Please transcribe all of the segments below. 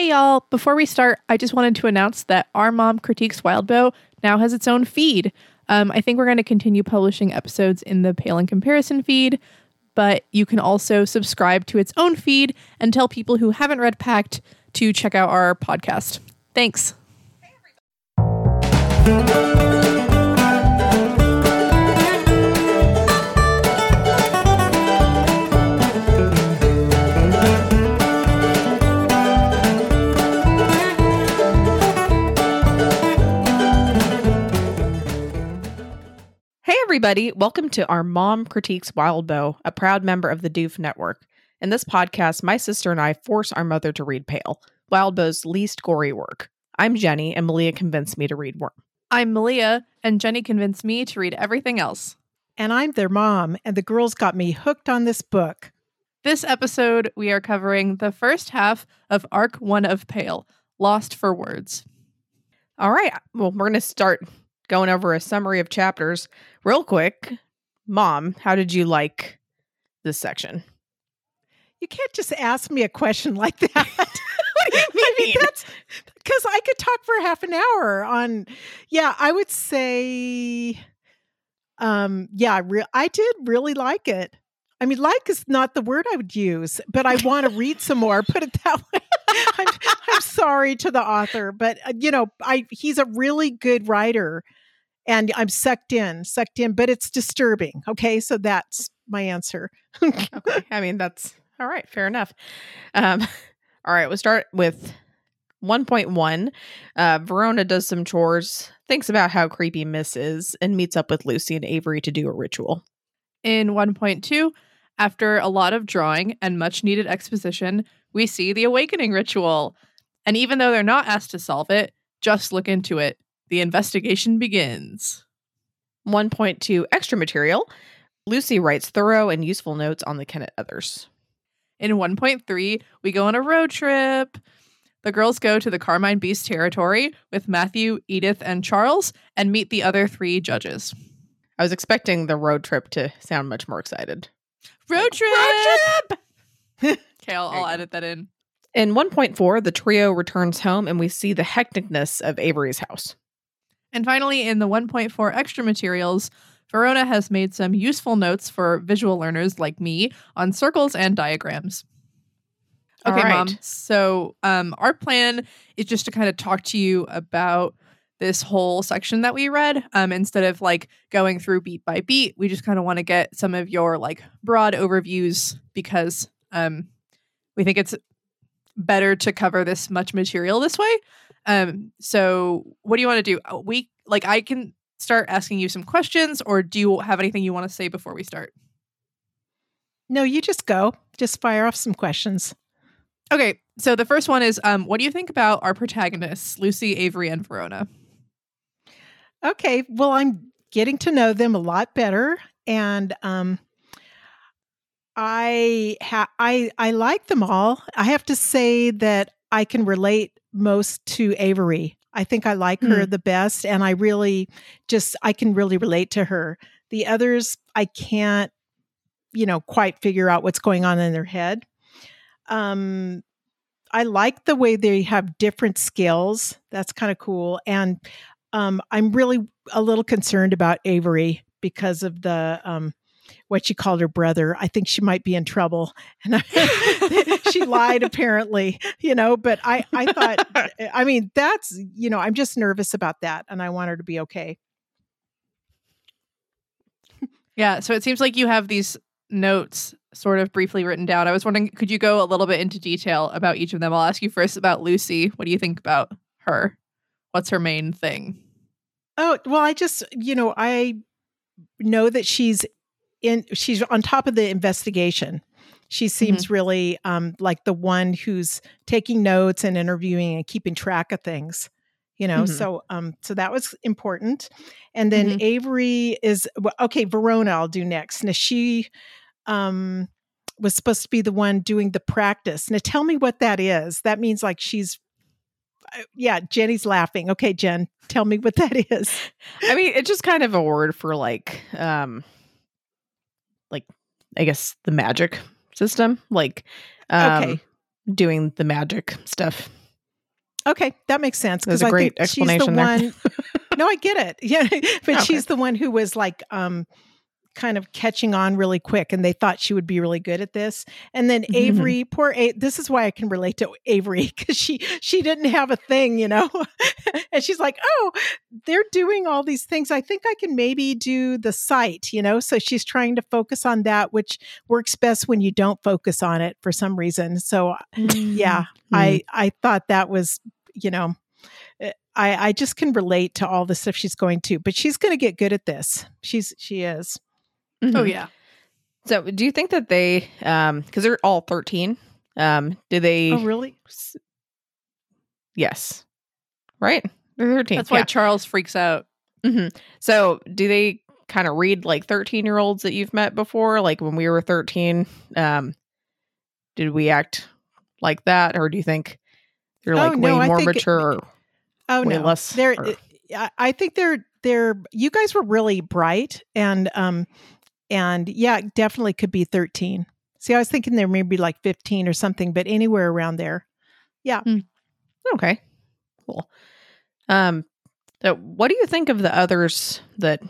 Hey y'all, before we start, I just wanted to announce that Our Mom Critiques Wildbow now has its own feed. Um, I think we're going to continue publishing episodes in the Pale in Comparison feed, but you can also subscribe to its own feed and tell people who haven't read Pact to check out our podcast. Thanks. Hey, everybody. Welcome to our Mom Critiques Wild Wildbow, a proud member of the Doof Network. In this podcast, my sister and I force our mother to read Pale, Wild Wildbow's least gory work. I'm Jenny, and Malia convinced me to read Worm. I'm Malia, and Jenny convinced me to read everything else. And I'm their mom, and the girls got me hooked on this book. This episode, we are covering the first half of Arc 1 of Pale, Lost for Words. All right. Well, we're going to start going over a summary of chapters real quick. Mom, how did you like this section? You can't just ask me a question like that. what do you I mean, that's because I could talk for half an hour on. Yeah, I would say, um, yeah, I, re- I did really like it. I mean, like is not the word I would use, but I want to read some more. Put it that way. I'm, I'm sorry to the author, but uh, you know, I he's a really good writer, and I'm sucked in, sucked in. But it's disturbing. Okay, so that's my answer. okay. I mean, that's all right. Fair enough. Um, all right. We'll start with 1.1. Uh, Verona does some chores, thinks about how creepy Miss is, and meets up with Lucy and Avery to do a ritual. In 1.2, after a lot of drawing and much needed exposition, we see the awakening ritual. And even though they're not asked to solve it, just look into it. The investigation begins. 1.2 extra material. Lucy writes thorough and useful notes on the Kennet others. In 1.3, we go on a road trip. The girls go to the Carmine Beast territory with Matthew, Edith, and Charles and meet the other three judges. I was expecting the road trip to sound much more excited. Road trip! Road trip! okay, I'll, I'll edit that in. In 1.4, the trio returns home and we see the hecticness of Avery's house. And finally, in the 1.4 extra materials, Verona has made some useful notes for visual learners like me on circles and diagrams. Okay, right. mom. So, um, our plan is just to kind of talk to you about this whole section that we read. Um, instead of like going through beat by beat, we just kind of want to get some of your like broad overviews because um, we think it's better to cover this much material this way. Um, so what do you want to do? Uh, We like I can start asking you some questions, or do you have anything you want to say before we start? no, you just go, just fire off some questions. Okay, so the first one is um, what do you think about our protagonists, Lucy, Avery, and Verona? Okay, well, I'm getting to know them a lot better, and um, I ha- I I like them all. I have to say that I can relate most to Avery. I think I like her the best, and I really just I can really relate to her. The others, I can't, you know, quite figure out what's going on in their head. Um, I like the way they have different skills. That's kind of cool, and um, I'm really a little concerned about Avery because of the um, what she called her brother. I think she might be in trouble, and I, she lied apparently, you know. But I, I thought, eh, I mean, that's you know, I'm just nervous about that, and I want her to be okay. Yeah, so it seems like you have these notes sort of briefly written down. I was wondering, could you go a little bit into detail about each of them? I'll ask you first about Lucy. What do you think about her? What's her main thing? Oh well, I just you know, I know that she's in. She's on top of the investigation. She seems really um, like the one who's taking notes and interviewing and keeping track of things. You know, Mhm. so um, so that was important. And then Mhm. Avery is okay. Verona, I'll do next. Now she um, was supposed to be the one doing the practice. Now tell me what that is. That means like she's. uh, Yeah, Jenny's laughing. Okay, Jen, tell me what that is. I mean, it's just kind of a word for like, um, like I guess the magic system, like, um, Okay. doing the magic stuff. Okay, that makes sense because a I great think she's the there. one. no, I get it. Yeah, but Okay. she's the one who was like um kind of catching on really quick and they thought she would be really good at this. And then Mhm. Avery, poor A- this is why I can relate to Avery cuz she she didn't have a thing, you know. and she's like, "Oh, they're doing all these things. I think I can maybe do the sight, you know." So she's trying to focus on that which works best when you don't focus on it for some reason. So yeah i i thought that was you know uh, i i just can relate to all the stuff she's going to but she's going to get good at this she's she is Mhm. Oh yeah. So, do you think that they, um, because they're all thirteen, um, do they? oh really s- Yes, right. They're thirteen. That's why yeah. Charles freaks out. hmm So, do they kind of read like thirteen-year-olds that you've met before? Like when we were thirteen, um, did we act like that, or do you think they're Oh, like no, way I more think- mature? Or oh way no less. they're or- I- i think they're they're you guys were really bright and um and yeah definitely could be 13 see i was thinking there may be like 15 or something but anywhere around there Yeah. Okay, cool. Um, so what do you think of the others that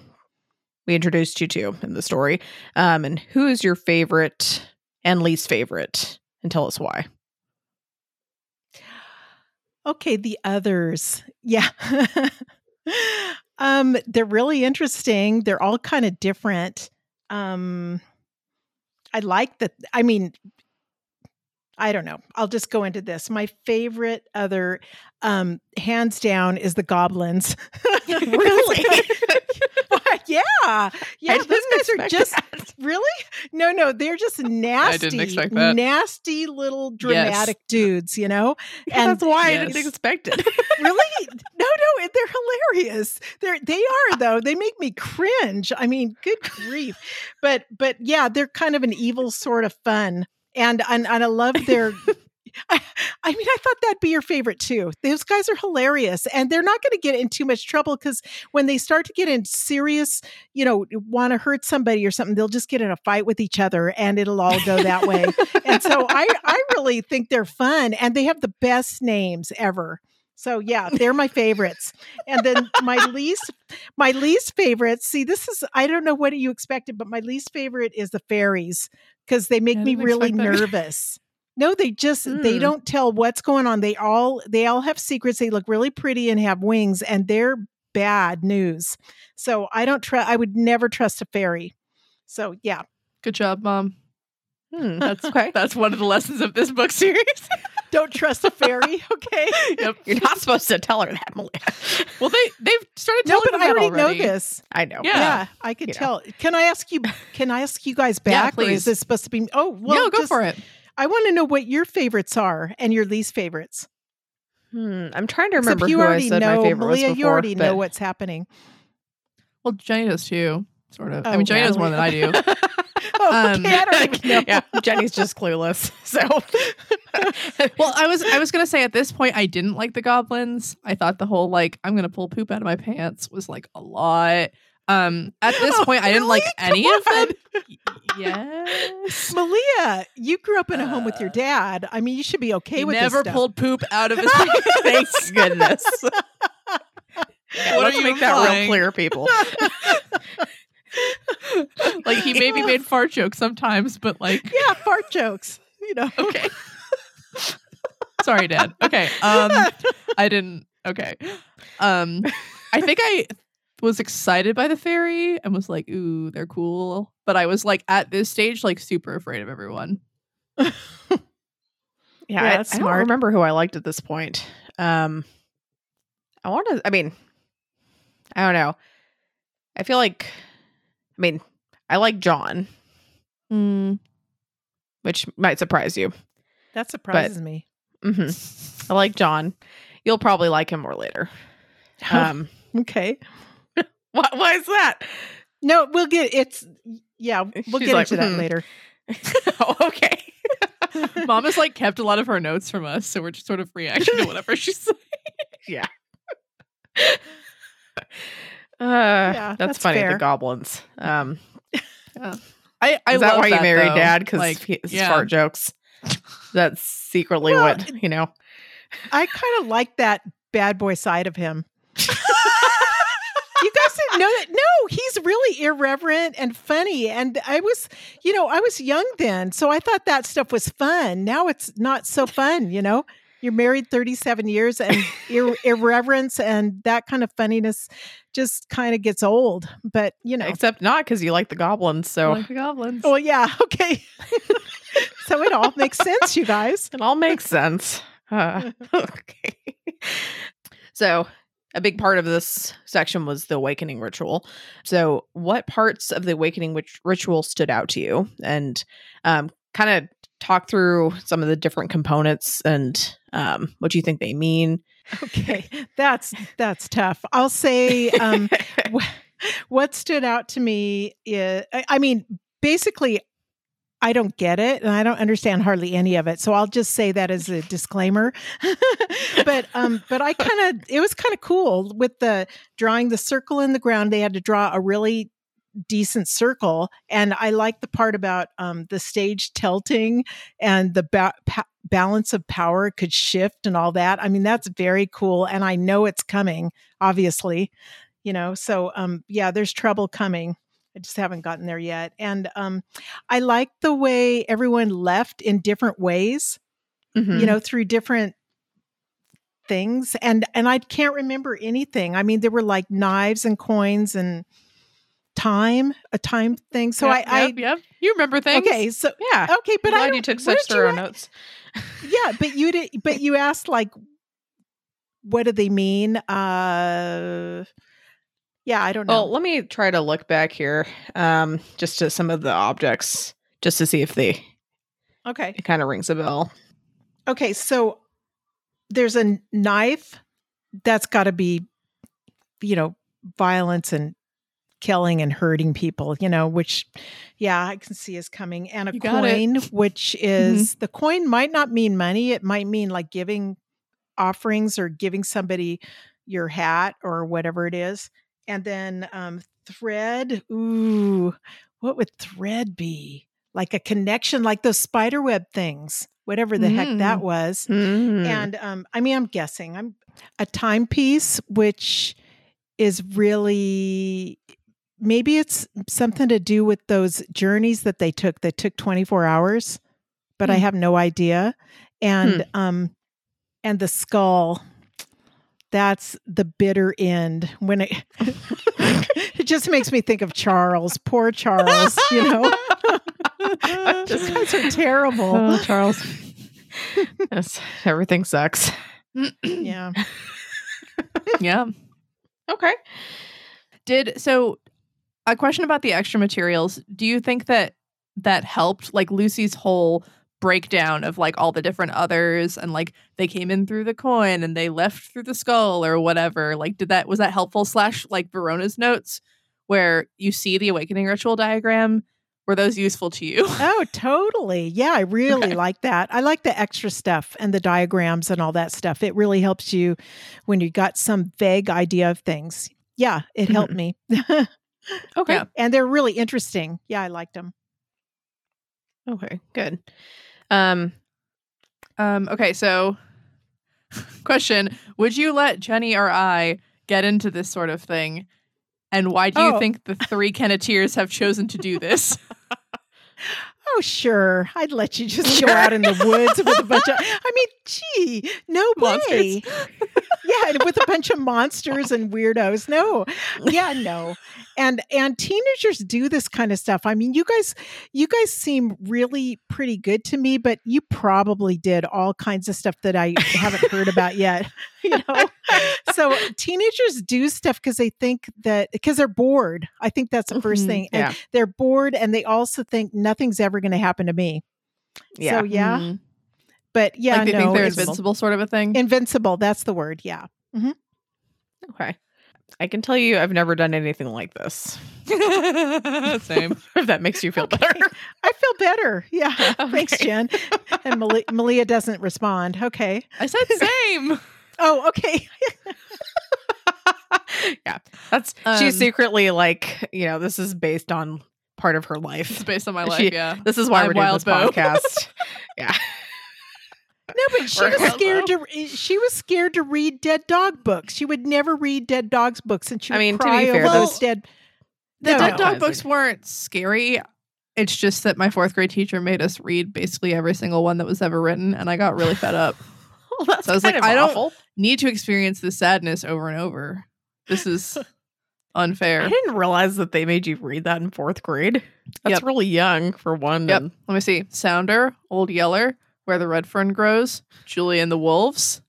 we introduced you to in the story? Um, and who is your favorite and least favorite? And tell us why. Okay, the others. Yeah. um they're really interesting. They're all kind of different. Um I like that I mean I don't know. I'll just go into this. My favorite other um hands down is the goblins. Really? yeah. Yeah, those guys are just that. really? No, no, they're just nasty. expect that. Nasty little dramatic dudes, you know? Yeah, And- that's why I didn't expect it. really? No, no, they're hilarious. They're they are though. They make me cringe. I mean, good grief. But but yeah, they're kind of an evil sort of fun. And and, and I love their I, I mean, I thought that'd be your favorite too. Those guys are hilarious, and they're not going to get in too much trouble because when they start to get in serious, you know, want to hurt somebody or something, they'll just get in a fight with each other, and it'll all go that way. and so I, I really think they're fun, and they have the best names ever. So yeah, they're my favorites. And then my least my least favorite, see this is I don't know what you expected, but my least favorite is the fairies because they make me really nervous. No, they just they Hmm. don't tell what's going on. They all they all have secrets. They look really pretty and have wings and they're bad news. So I don't trust I would never trust a fairy. So yeah. Good job, mom. Hmm, That's okay. That's one of the lessons of this book series. Don't trust a fairy, okay? yep. You're not supposed to tell her that, Malia. Well, they they've started No, telling but them I already, already. know this. I know. Yeah. Yeah, I could You know. tell. Can I ask you? Can I ask you guys Yeah, back, or please. is this supposed to be? Oh, well, yeah, go just- for it. I want to know what your favorites are and your least favorites. Hmm, I'm trying to Except remember you who I already said know, my favorite Malia. was you already but- know what's happening. Well, Jenny does too, sort of. I Oh, mean, Jenny knows more than I do. Oh, Um, okay, I don't even know. yeah, Jenny's just clueless. So, well, I was I was gonna say at this point I didn't like the goblins. I thought the whole like I'm gonna pull poop out of my pants was like a lot. Um, at this Oh, point, I didn't like really? any Come of them. on. Y- yes. Malia, you grew up in a home with your Uh, dad. I mean, you should be okay he with never this stuff. pulled poop out of his pants. thank goodness. Yeah, What let's you make that real clear, people. like he maybe made fart jokes sometimes, but like yeah, fart jokes. You know. okay. Sorry, Dad. Okay. Um I didn't okay. Um I think I was excited by the fairy and was like, ooh, they're cool. But I was like at this stage, like super afraid of everyone. Yeah, Yeah, I, that's I don't remember who I liked at this point. Um, I want to. I mean, I don't know. I feel like, I mean, I like John, Mm. which might surprise you. That surprises me. hmm I like John. You'll probably like him more later. Um, Okay. Why, why is that? No, we'll get it's. Yeah, we'll She's get like, into that hmm. later. oh, okay. Mom has like kept a lot of her notes from us, so we're just sort of reacting to whatever she's saying. yeah. Uh, Yeah, that's, that's funny. fair. The goblins. Um, I, I is that why you married though. Dad? Because like, yeah. fart jokes. That's secretly Well, what you know. I kind of like that bad boy side of him. You guys didn't know that? No, he's really irreverent and funny. And I was, you know, I was young then, so I thought that stuff was fun. Now it's not so fun, you know? You're married 37 years and ir- irreverence and that kind of funniness just kind of gets old. But, you know. Except not because you like the goblins. So, like the goblins. Oh, yeah. Okay. so it all makes sense, you guys. it all makes sense. Uh, okay. So, a big part of this section was the awakening ritual. So, what parts of the awakening wit- ritual stood out to you? And um, kind of talk through some of the different components and um, what you think they mean. Okay, that's that's tough. I'll say um, wh- what stood out to me is, I mean, basically, I don't get it and I don't understand hardly any of it. So I'll just say that as a disclaimer. but um but I kind of it was kind of cool with the drawing the circle in the ground. They had to draw a really decent circle and I like the part about um the stage tilting and the ba- pa- balance of power could shift and all that. I mean that's very cool and I know it's coming obviously. You know, so um yeah, there's trouble coming. I just haven't gotten there yet. And um, I like the way everyone left in different ways, Mhm. you know, through different things. And and I can't remember anything. I mean, there were like knives and coins and time, a time thing. So Yep, I, yep, yep. You remember things. okay, so yeah. okay, but Glad I you took such thorough notes. Yeah, but you did. But you asked like, what do they mean? Uh, yeah, I don't know. Well, let me try to look back here, um, just to some of the objects, just to see if they okay, it kind of rings a bell. Okay, so there's a knife that's got to be, you know, violence and killing and hurting people, you know, which, yeah, I can see is coming. And a You coin, which is the coin might not mean money. It might mean like giving offerings or giving somebody your hat or whatever it is. And then um, thread, ooh, what would thread be? Like a connection, like those spider web things, whatever the heck that Mm. was. Mm. And um, I mean, I'm guessing I'm a timepiece, which is really maybe it's something to do with those journeys that they took that took 24 hours, but I Hmm. have no idea. And um, and the skull. That's the bitter end when it it just makes me think of Charles, poor Charles, you know. Those guys are terrible. Oh, Charles. yes, everything sucks. Yeah. yeah. Okay. Did so a question about the extra materials. Do you think that that helped like Lucy's whole breakdown of like all the different others and like they came in through the coin and they left through the skull or whatever? Like did that was that helpful slash like Verona's notes where you see the awakening ritual diagram? Were those useful to you? Oh, totally. Yeah, I really Okay. like that. I like the extra stuff and the diagrams and all that stuff. It really helps you when you got some vague idea of things. Yeah, it mm-hmm. helped me. Okay. Yeah. and they're really interesting. Yeah, I liked them. Okay. Good. Um. Um, okay, so question Would you let Jenny or I get into this sort of thing? And why do you Oh. think the three Kenneteers have chosen to do this? Oh, sure. I'd let you just go out in the woods with a bunch of. I mean, gee, no Monsters. way. Yeah, and with a bunch of monsters and weirdos. No, yeah, no. And and teenagers do this kind of stuff. I mean, you guys, you guys seem really pretty good to me, but you probably did all kinds of stuff that I haven't heard about yet. You know, so teenagers do stuff because they think that because they're bored. I think that's the 1st Mhm, thing. And yeah. they're bored, and they also think nothing's ever going to happen to me. Yeah. So yeah, Mm. But yeah, like they no, think they're it's- invincible, sort of a thing. Invincible. That's the word. Yeah. okay. I can tell you, I've never done anything like this. Same. if that makes you feel Okay. better. I feel better. Yeah. Thanks, Jen. And Mali- Malia doesn't respond. Okay. I said same. Oh, okay. yeah. That's Um, she's secretly like, you know, this is based on part of her It's life. based on my life. She- yeah. This is why I'm we're doing Wild this podcast. yeah. No, but she Or was hello. scared to. She was scared to read dead dog books. She would never read dead dogs books, and she I would mean, to be cry fair, over those- those dead. The No, dead no. dog Guys, books weren't scary. It's just that my fourth grade teacher made us read basically every single one that was ever written, and I got really fed up. Well, that's So I was kind like, of I don't- awful. Need to experience the sadness over and over. This is unfair. I didn't realize that they made you read that in fourth grade. That's Yep. really young for one. Yep. and- Let me see. Sounder, Old Yeller, Where the Red Fern Grows, Julie and the Wolves.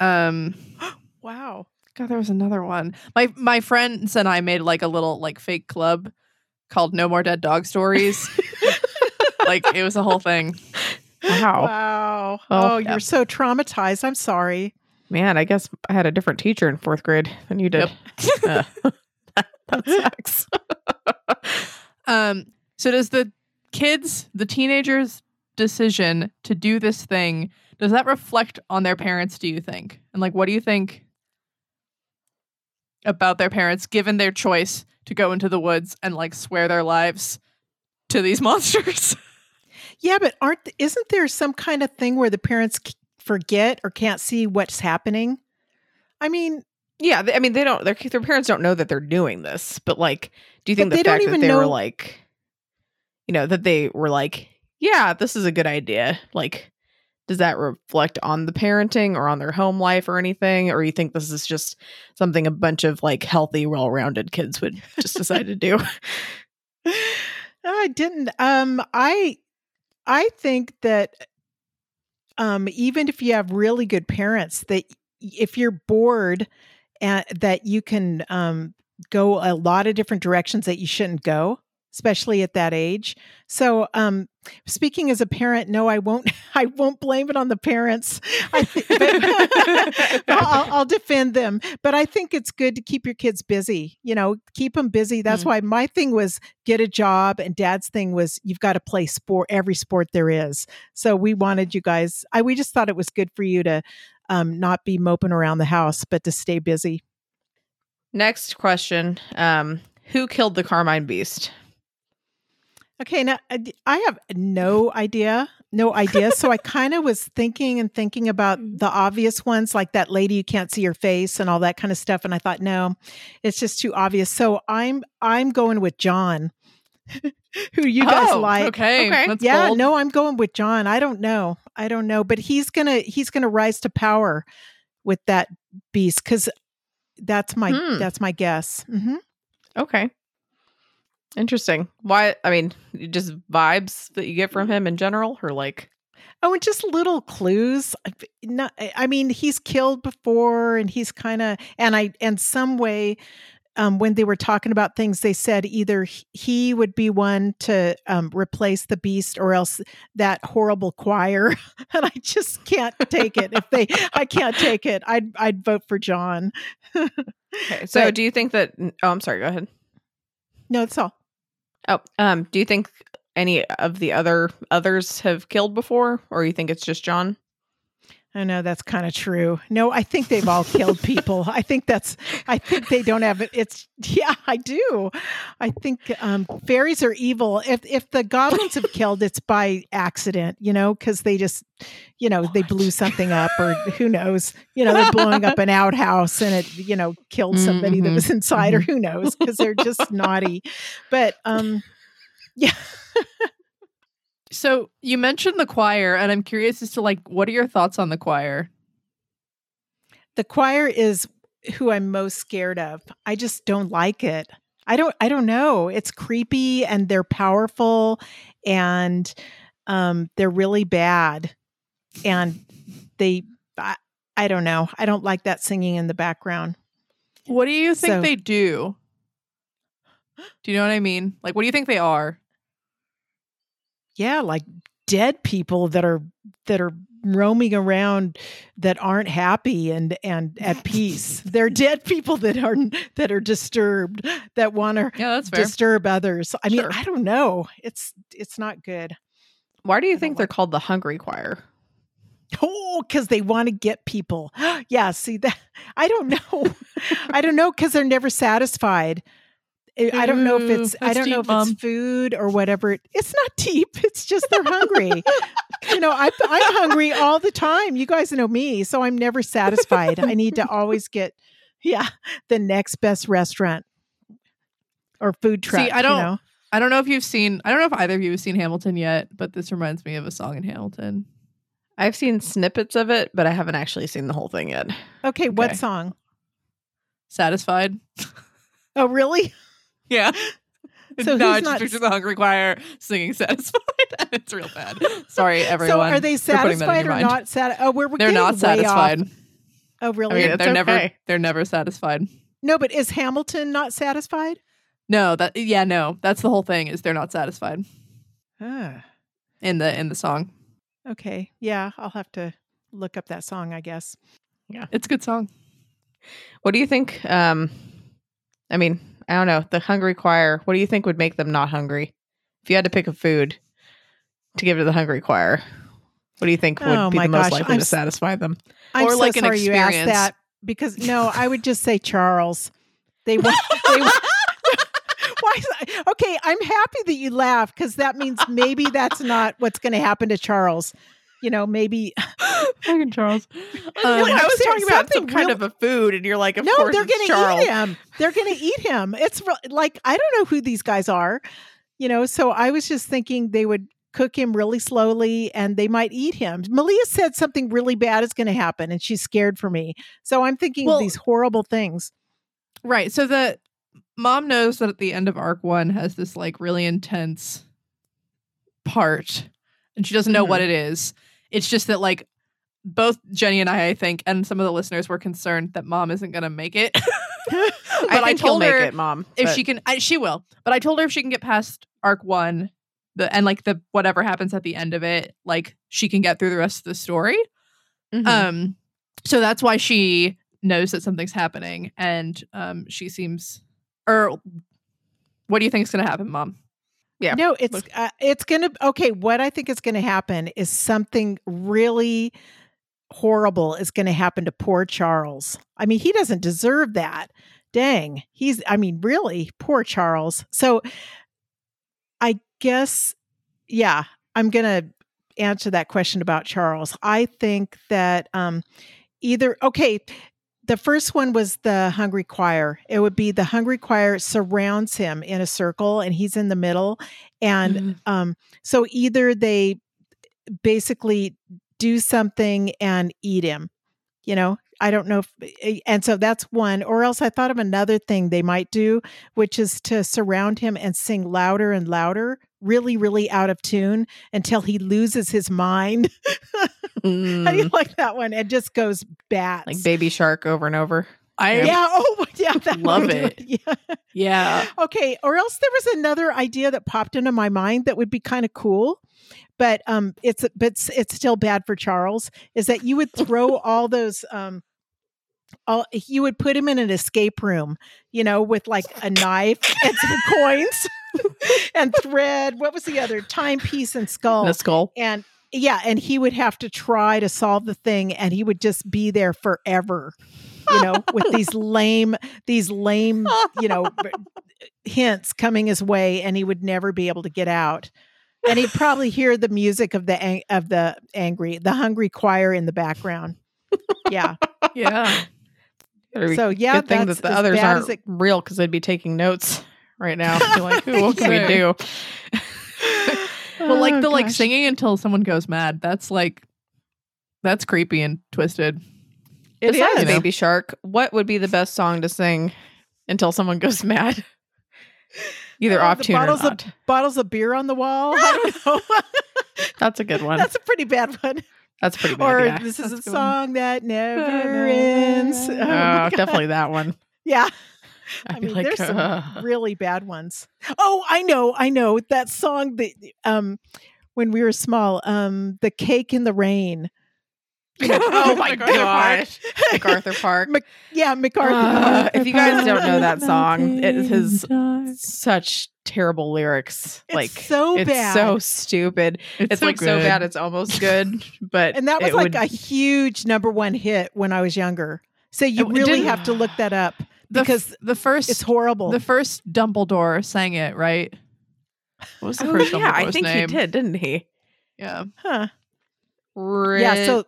Um, Wow. God, there was another one. My my friends and I made like a little like fake club called No More Dead Dog Stories. like it was a whole thing. Wow. Wow. Oh, Oh, yeah. you're so traumatized. I'm sorry. Man, I guess I had a different teacher in fourth grade than you did. Uh, that, that sucks. Um, so does the kids, the teenagers' decision to do this thing, does that reflect on their parents, do you think? And like what do you think about their parents given their choice to go into the woods and like swear their lives to these monsters? Yeah, but aren't isn't there some kind of thing where the parents forget or can't see what's happening? I mean, yeah, they- I mean, they don't. Their their parents don't know that they're doing this, but like, do you think the they don't fact that even they were like, you know, that they were like, yeah, this is a good idea, like. Does that reflect on the parenting or on their home life or anything? Or you think this is just something a bunch of like healthy, well rounded kids would just decide to do? I didn't. Um, I I think that um, even if you have really good parents, that if you're bored, and that you can um, go a lot of different directions that you shouldn't go, especially at that age. So, um, speaking as a parent, no, I won't. I won't blame it on the parents. I thi- but- I'll, I'll defend them, but I think it's good to keep your kids busy. You know, keep them busy. That's Mm. why my thing was get a job, and Dad's thing was you've got to play sport, every sport there is. So we wanted you guys. I we just thought it was good for you to um, not be moping around the house, but to stay busy. Next question. Um, who killed the Carmine Beast? Okay, now I have no idea, no idea. so I kind of was thinking and thinking about the obvious ones, like that lady you can't see her face and all that kind of stuff. And I thought, no, it's just too obvious. So I'm I'm going with John, who you guys Oh, like. Okay. Okay. That's Yeah, bold. no, I'm going with John. I don't know, I don't know, but he's gonna he's gonna rise to power with that beast because that's my Hmm. that's my guess. hmm Okay. Interesting. Why? I mean, just vibes that you get from him in general, or like, Oh, and just little clues. I- Not, I mean, he's killed before, and he's kind of, and I, and some way, um, when they were talking about things, they said either he- he would be one to um, replace the beast, or else that horrible choir. and I just can't take it. If they, I can't take it. I'd, I'd vote for John. okay. So, But- do you think that? Oh, I'm sorry. Go ahead. No, that's all. Oh, um, do you think any of the other others have killed before, or you think it's just John? I know that's kind of true. No, I think they've all killed people. I think that's. I think they don't have it. It's yeah, I do. I think um, fairies are evil. If if the goblins have killed, it's by accident, you know, because they just, you know, they blew something up, or who knows, you know, they're blowing up an outhouse and it, you know, killed somebody that Mhm. was inside, or who knows, because they're just naughty. But um, So you mentioned the choir, and I'm curious as to like what are your thoughts on the choir? the choir is who I'm most scared of. I just don't like it. I don't I don't know. It's creepy and they're powerful and um they're really bad. And they I, I don't know. I don't like that singing in the background. What do you think So- they do? Do you know what I mean? Like, what do you think they are? Yeah, like dead people that are that are roaming around that aren't happy and and at peace. They're dead people that are that are disturbed that want to Yeah, disturb others. I mean, Sure. I don't know. It's it's not good. Why do you don't think they're like- called the Hungry Choir? Oh, because they want to get people. yeah, see that I don't know. I don't know because they're never satisfied. I I don't know if Ooh, it's I don't know if Mom. it's food or whatever. It's not deep. It's just they're hungry. you know, I, I'm hungry all the time. You guys know me, so I'm never satisfied. I need to always get, yeah, the next best restaurant or food truck. I don't- You know? I don't know if you've seen. I don't know if either of you have seen Hamilton yet, but this reminds me of a song in Hamilton. I've seen snippets of it, but I haven't actually seen the whole thing yet. Okay, what song? Satisfied. Oh, really? Yeah. So no, who's I not- picture the Hungry Choir singing "Satisfied," and it's real bad. Sorry, everyone. So are they for putting that in satisfied or mind. not satisfied? Oh, we're, we're They're getting not way satisfied. off. Oh, I really? mean, it's they're never. They're never satisfied. no, but is Hamilton not satisfied? No, that yeah, no. That's the whole thing. Is they're not satisfied Ah, in the in the song. okay. Yeah, I'll have to look up that song, I guess. Yeah. It's a good song. What do you think? Um, I mean, I don't know. The hungry choir. What do you think would make them not hungry? If you had to pick a food to give to the hungry choir, what do you think would Oh be my the most likely I'm to satisfy them? I'm Or so like an sorry you asked that because no, I would just say Charles. They want. They want why? Is that- okay, I'm happy that you laugh because that means maybe that's not what's going to happen to Charles. You know, maybe Fucking Charles. No, Um, I was talking about some kind real- of a food, and you're like, of no, course they're going to eat him. They're going to eat him. It's like I don't know who these guys are. You know, so I was just thinking they would cook him really slowly and they might eat him. Malia said something really bad is going to happen and she's scared for me. So I'm thinking Well- of these horrible things. Right. So the mom knows that at the end of arc one has this like really intense part, and she doesn't know Mhm. what it is. It's just that like both Jenny and I, I think, and some of the listeners were concerned that mom isn't going to make it. I but I, he'll told her it, mom. if but- she can, I, she will. But I told her if she can get past arc one, the and like the whatever happens at the end of it, like she can get through the rest of the story. Mhm. Um, so that's why she knows that something's happening, and um, she seems. Or, what do you think is going to happen, Mom? Yeah. No, it's uh, it's going to okay, what I think is going to happen is something really horrible is going to happen to poor Charles. I mean, he doesn't deserve that. Dang. He's I mean, really, poor Charles. So I guess yeah, I'm going to answer that question about Charles. I think that um either okay, the first one was the hungry choir. It would be the hungry choir surrounds him in a circle and he's in the middle. And Mm-hmm. um, so either they basically do something and eat him, you know. I don't know if, and so that's one. Or else I thought of another thing they might do, which is to surround him and sing louder and louder, really, really out of tune until he loses his mind. How do you Mm, like that one? It just goes bats. like Baby Shark over and over. I Yeah. Oh, yeah. That Love it. Yeah. yeah. Okay. Or else there was another idea that popped into my mind that would be kind of cool, but um, it's but it's, it's still bad for Charles. Is that you would throw all those um, all you would put him in an escape room, you know, with like a knife and some coins and thread. What was the other timepiece and skull? The skull. and yeah, and he would have to try to solve the thing, and he would just be there forever. You know, with these lame, these lame, you know, hints coming his way, and he would never be able to get out. And he'd probably hear the music of the ang- of the angry, the hungry choir in the background. Yeah. Yeah. So yeah, good thing that's that the others aren't it- real because they'd be taking notes right now. Be like, "Ooh, what can we do? Well, like Oh, the like singing until someone goes mad. That's like, that's creepy and twisted. It Besides is. Baby Shark, what would be the best song to sing until someone goes mad? Either Oh, off the tune or bottles not. of bottles of beer on the wall. I don't know. That's a good one. That's a pretty bad one. That's pretty bad. or yeah. this is That's a a good one. song that never ends. Oh, Oh, definitely that one. Yeah. I'd I mean, like, there's some really bad ones. Oh, I know, I know that song that um when we were small, um, the cake in the rain. oh my MacArthur Park. gosh, MacArthur Park. Mac- yeah, MacArthur. Uh, Park. if you guys don't know that song, it has such terrible lyrics. It's like so it's bad. so stupid. It's, like so bad it's almost good. But and that was like would, a huge number one hit when I was younger. So you Oh, really have to look that up. The f- because the first it's horrible. the first Dumbledore sang it right. What was the Oh, first yeah, I think name? he did, didn't he? Yeah, huh. Richard. so-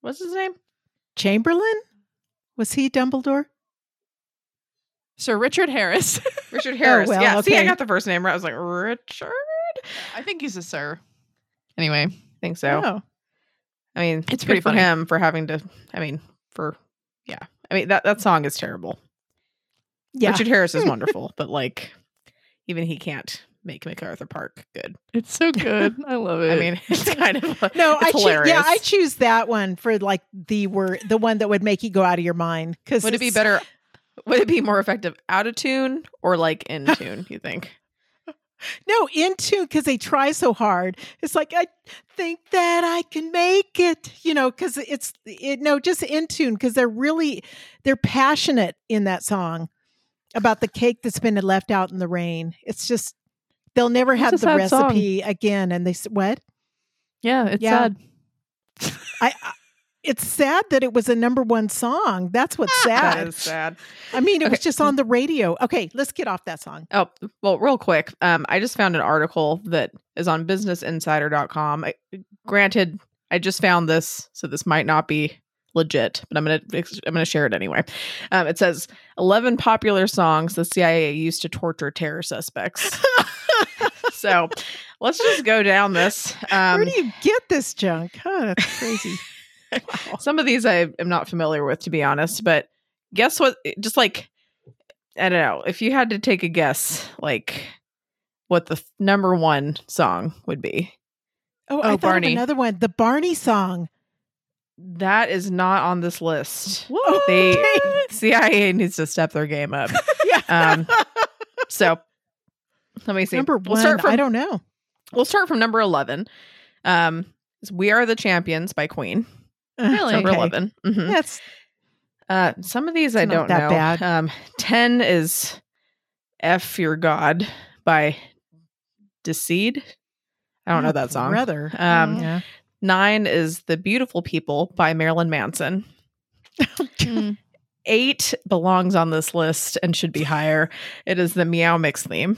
what's his name? Chamberlain? Was he Dumbledore? Sir Richard Harris. Richard oh, Harris. well, yeah, see, I got the first name right. I was like, Richard? I think he's a sir. Anyway, I think so. Oh. I mean, It's good pretty for funny. him for having to. I mean, for yeah. I mean that that song is terrible. Yeah. Richard Harris is wonderful, but like, even he can't make MacArthur Park good. it's so good. I love it. I mean, it's kind of No, it's I hilarious. Yeah, I choose that one for like the word, the one that would make you go out of your mind. Because would it be better? Would it be more effective out of tune or like in tune? You think? No, in tune because they try so hard. It's like I think that I can make it. You know, because it's it. No, just in tune because they're really they're passionate in that song about the cake that's been left out in the rain. It's just they'll never have the sad song. recipe again. And they what? yeah, it's Yeah. sad. I, I it's sad that it was a number one song. That's what's sad. is sad. I mean, it was just on the radio. Okay, let's get off that song. Oh, well, real quick. Um, I just found an article that is on businessinsider.com. I, granted, I just found this, so this might not be legit, but I'm gonna I'm gonna share it anyway. Um, it says 11 popular songs the CIA used to torture terror suspects. so let's just go down this. Um, Where do you get this junk? Huh, that's crazy. some of these I am not familiar with, to be honest. But guess what? Just like I don't know, if you had to take a guess, like what the f- number one song would be, Oh, Oh, I thought Barney. another one. The Barney song. that is not on this list. What? They CIA needs to step their game up. yeah. Um, So let me see. Number We'll one. start from I don't know. we'll start from number eleven. Um, "We Are the Champions" by Queen. Really? Number Okay. 11 Mhm. That's Uh, some of these I It's don't that know. bad. Um, ten is "F Your God" by Deicide. I don't know that song. Rather. Um, yeah. Nine is "The Beautiful People" by Marilyn Manson. Mm. Eight belongs on this list and should be higher. It is the Meow Mix theme.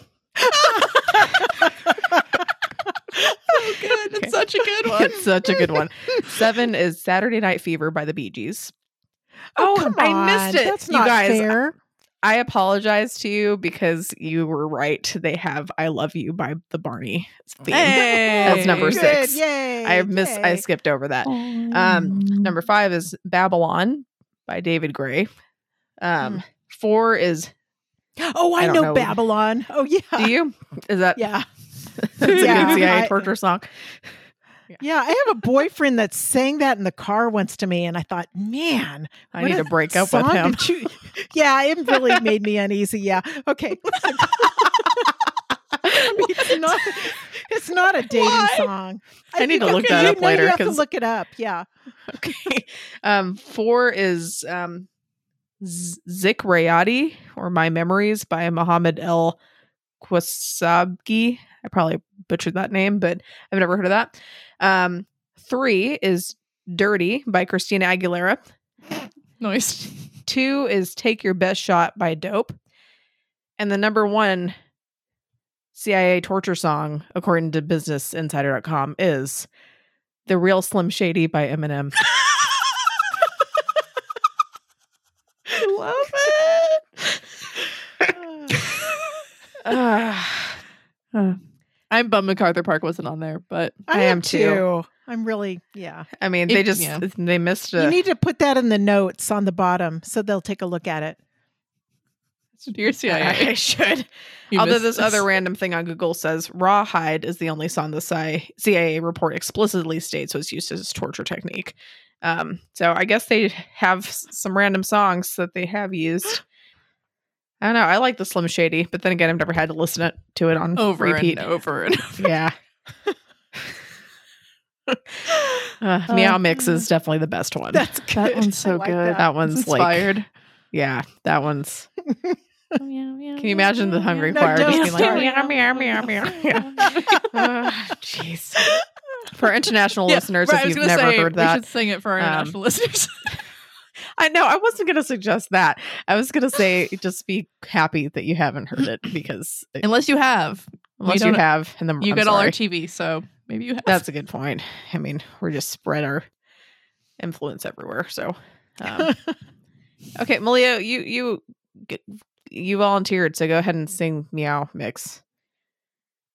Oh, good. Okay. It's such a good one. It's such a good one. Seven is "Saturday Night Fever" by the Bee Gees. Oh, Oh, I missed it. That's You not guys, fair. I apologize to you because you were right. They have "I Love You" by the Barney theme. Hey. That's number Good. six. Yay. I miss. I skipped over that. Um, number five is "Babylon" by David Gray. Um, four is. Oh, I, I know, know. Babylon. Oh, yeah. Do you? Is that? Yeah. That's a Yeah, good CIA I- torture song. Yeah. I have a boyfriend that sang that in the car once to me, and I thought, man, I need to break up with him. you- yeah, it really made me uneasy. Yeah. Okay. it's not. It's not a dating Why? song. I need to look okay, that up later, You have to look it up. Yeah. Okay. Um, four is um, Z- Zik Rayati or My Memories by Muhammad El Kwasabgi. I probably butchered that name, but I've never heard of that. Um, three is Dirty by Christina Aguilera. Nice. Two is Take Your Best Shot by Dope. And the number one CIA torture song, according to BusinessInsider.com, is The Real Slim Shady by Eminem. I love it. Ah, Uh, I'm bummed MacArthur Park wasn't on there, but I am too. I'm really, yeah. I mean, they It- just yeah. they missed it. You need to put that in the notes on the bottom so they'll take a look at it. dear I CIA, should. you Although missed this other random thing on Google says Rawhide is the only song the CIA CIA report explicitly states was used as torture technique. Um, so I guess they have some random songs that they have used. I don't know. I like the Slim Shady, but then again, I've never had to listen to it on over repeat. and over and over. Yeah. Uh, Meow Mix is definitely the best one. That's good. That one's so like good. that. That one's It's like, yeah, that one's. Can Can you imagine the Hungry No, Choir just being like meow meow meow meow? Uh, Jeez. For international Yeah, listeners, Right, if you've never say, heard that, we should sing it for our um, international listeners. I know. I wasn't going to suggest that. I was going to say just be happy that you haven't heard it because Unless you have. unless you have, and then You I'm get all our sorry. TV, so maybe you have. That's a good point. I mean, we're just spread our influence everywhere. So, um, okay, Malia, you you you volunteered, so go ahead and sing "Meow Mix."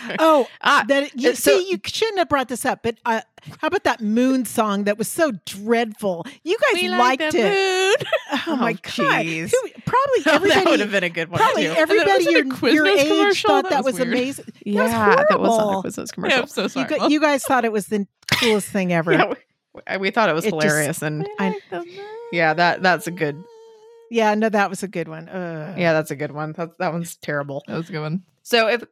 oh, Ah, that you uh, so- see, you shouldn't have brought this up. But uh, how about that moon song that was so dreadful? You guys We liked like the it. Oh, Oh, my god! Who, probably that would have been a good one Probably too. everybody your, your age commercial? thought That that, was was, amazing. yeah, that was on horrible. a Quiznos Yeah, commercial. I'm so You, sorry. you guys thought it was the coolest thing ever. Yeah, we, we thought it was It just- hilarious, and I- yeah, that that's a good. Yeah, no, that was a good one. Uh, Yeah, that's a good one. That that one's terrible. That was a good one. So if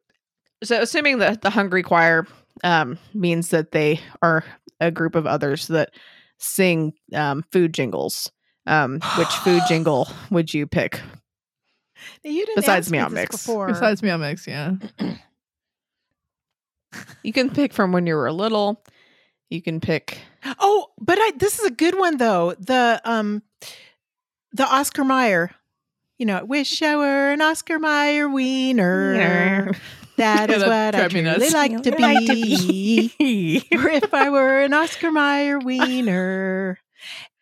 so, assuming that the hungry choir um, means that they are a group of others that sing um, food jingles. Um, which food jingle would you pick? You didn't Besides ask me Meow Mix. before. Besides Meow Mix, yeah. You can pick from when you were little. You can pick. Oh, but I this is a good one though. The um the Oscar Mayer. You know, wish I were an Oscar Mayer wiener. That Yeah, is what I drive me truly nuts. like to be. or if I were an Oscar Mayer wiener,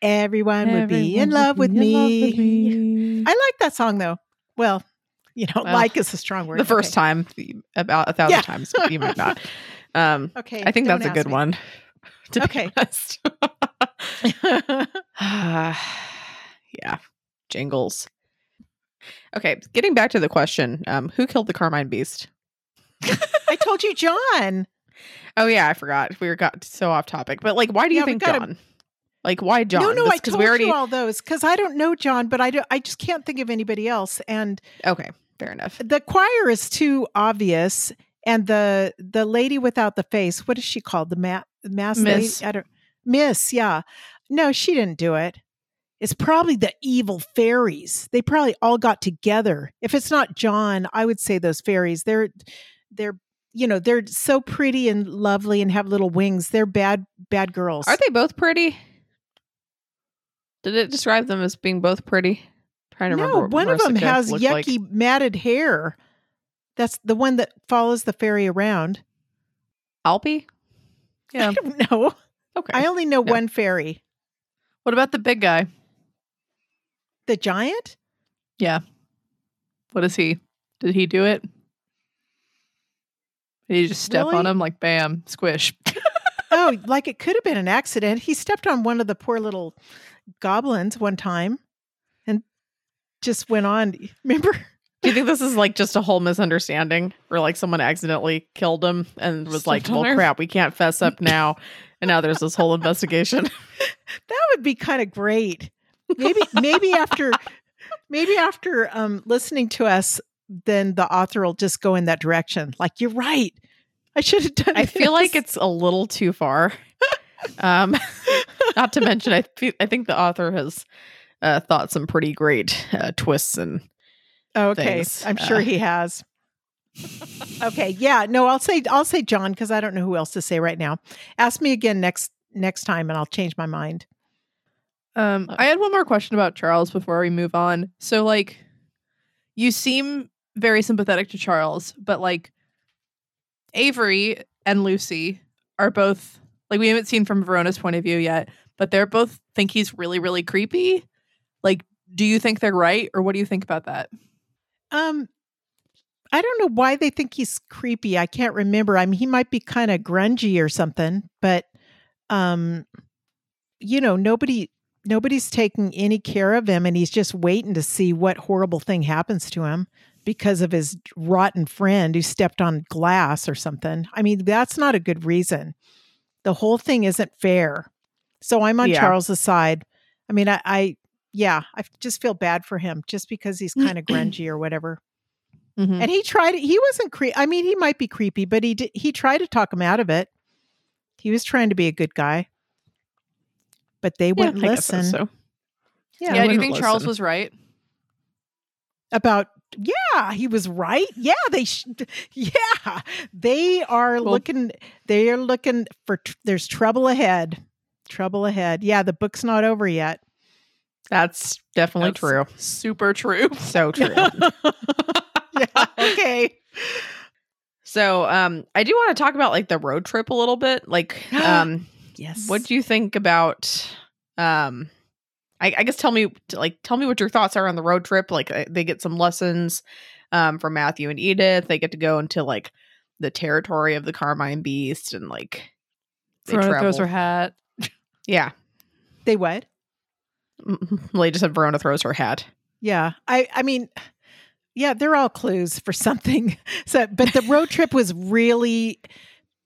everyone would be in love with me. I like that song though. Well, you know, Well, like is a strong word. the first Okay. time about a thousand Yeah. times you might not. Um, Okay. I think that's a good me. one. To Okay. honest. yeah, jingles. Okay, getting back to the question, um, who killed the Carmine Beast? I told you, John. Oh yeah, I forgot. We were got so off topic, but like, why do you Yeah, think gotta- John? Like, why John? No, no, Just I told we already. you all those because I don't know John, but I do, I just can't think of anybody else. And Okay, fair enough. the choir is too obvious, and the the lady without the face, what is she called? The ma- mass Miss. lady? I don't, Miss, yeah. No, she didn't do it. It's probably the evil fairies. They probably all got together. If it's not John, I would say those fairies. They're they're you know they're so pretty and lovely and have little wings. They're bad bad girls. Are they both pretty? Did it describe them as being both pretty? trying to remember. No, what one of them has yucky like. matted hair. That's the one that follows the fairy around. Alpi. Yeah. I don't know. Okay. I only know No. one fairy. What about the big guy? The giant? Yeah. What is he? Did he do it? Did he just step on him like bam, squish? Oh, like it could have been an accident. He stepped on one of the poor little goblins one time and just went on. Remember? Do you think this is like just a whole misunderstanding, or like someone accidentally killed him and was like, Stepped on "Well, her? crap, we can't fess up now," and now there's this whole investigation. That would be kind of great. Maybe maybe after maybe after um listening to us, then the author will just go in that direction. Like, you're right. I should have done I feel like it's a little too far. Um, not to mention, I I think the author has uh, thought some pretty great uh, twists and okay. things. I'm sure Uh, he has. okay, yeah. No, I'll say I'll say John because I don't know who else to say right now. Ask me again next next time and I'll change my mind. Um, Uh. I had one more question about Charles before we move on. So, like, you seem very sympathetic to Charles, but like, Avery and Lucy are both like we haven't seen from Verona's point of view yet, but they're both think he's really, really creepy. Like, do you think they're right, or what do you think about that? Um I don't know why they think he's creepy. I can't remember. I mean, he might be kind of grungy or something, but um you know, nobody nobody's taking any care of him and he's just waiting to see what horrible thing happens to him because of his rotten friend who stepped on glass or something. I mean, that's not a good reason. The whole thing isn't fair. So I'm on Yeah. Charles's side. I mean, I, I yeah, I just feel bad for him just because he's kind of grungy or whatever. Mhm. And he tried. He wasn't cre- I mean, he might be creepy, but he did, he tried to talk him out of it. He was trying to be a good guy, but they wouldn't so, listen. so. yeah, I do you think Charles was right? About yeah, he was right. Yeah, they sh- yeah they are Well- looking. They are looking for. Tr- there's trouble ahead. Trouble ahead. Yeah, the book's not over yet. That's definitely That's true. Super true. So true. yeah. Okay. so um I do want to talk about like the road trip a little bit. Like um Yes. what do you think about um I, I guess tell me like tell me what your thoughts are on the road trip. Like uh, they get some lessons um from Matthew and Edith. They get to go into like the territory of the Carmine Beast and like they Verona throws her hat. Yeah. they what? Lady just said Verona throws her hat. Yeah. I I mean yeah, they're all clues for something. So but the road trip was really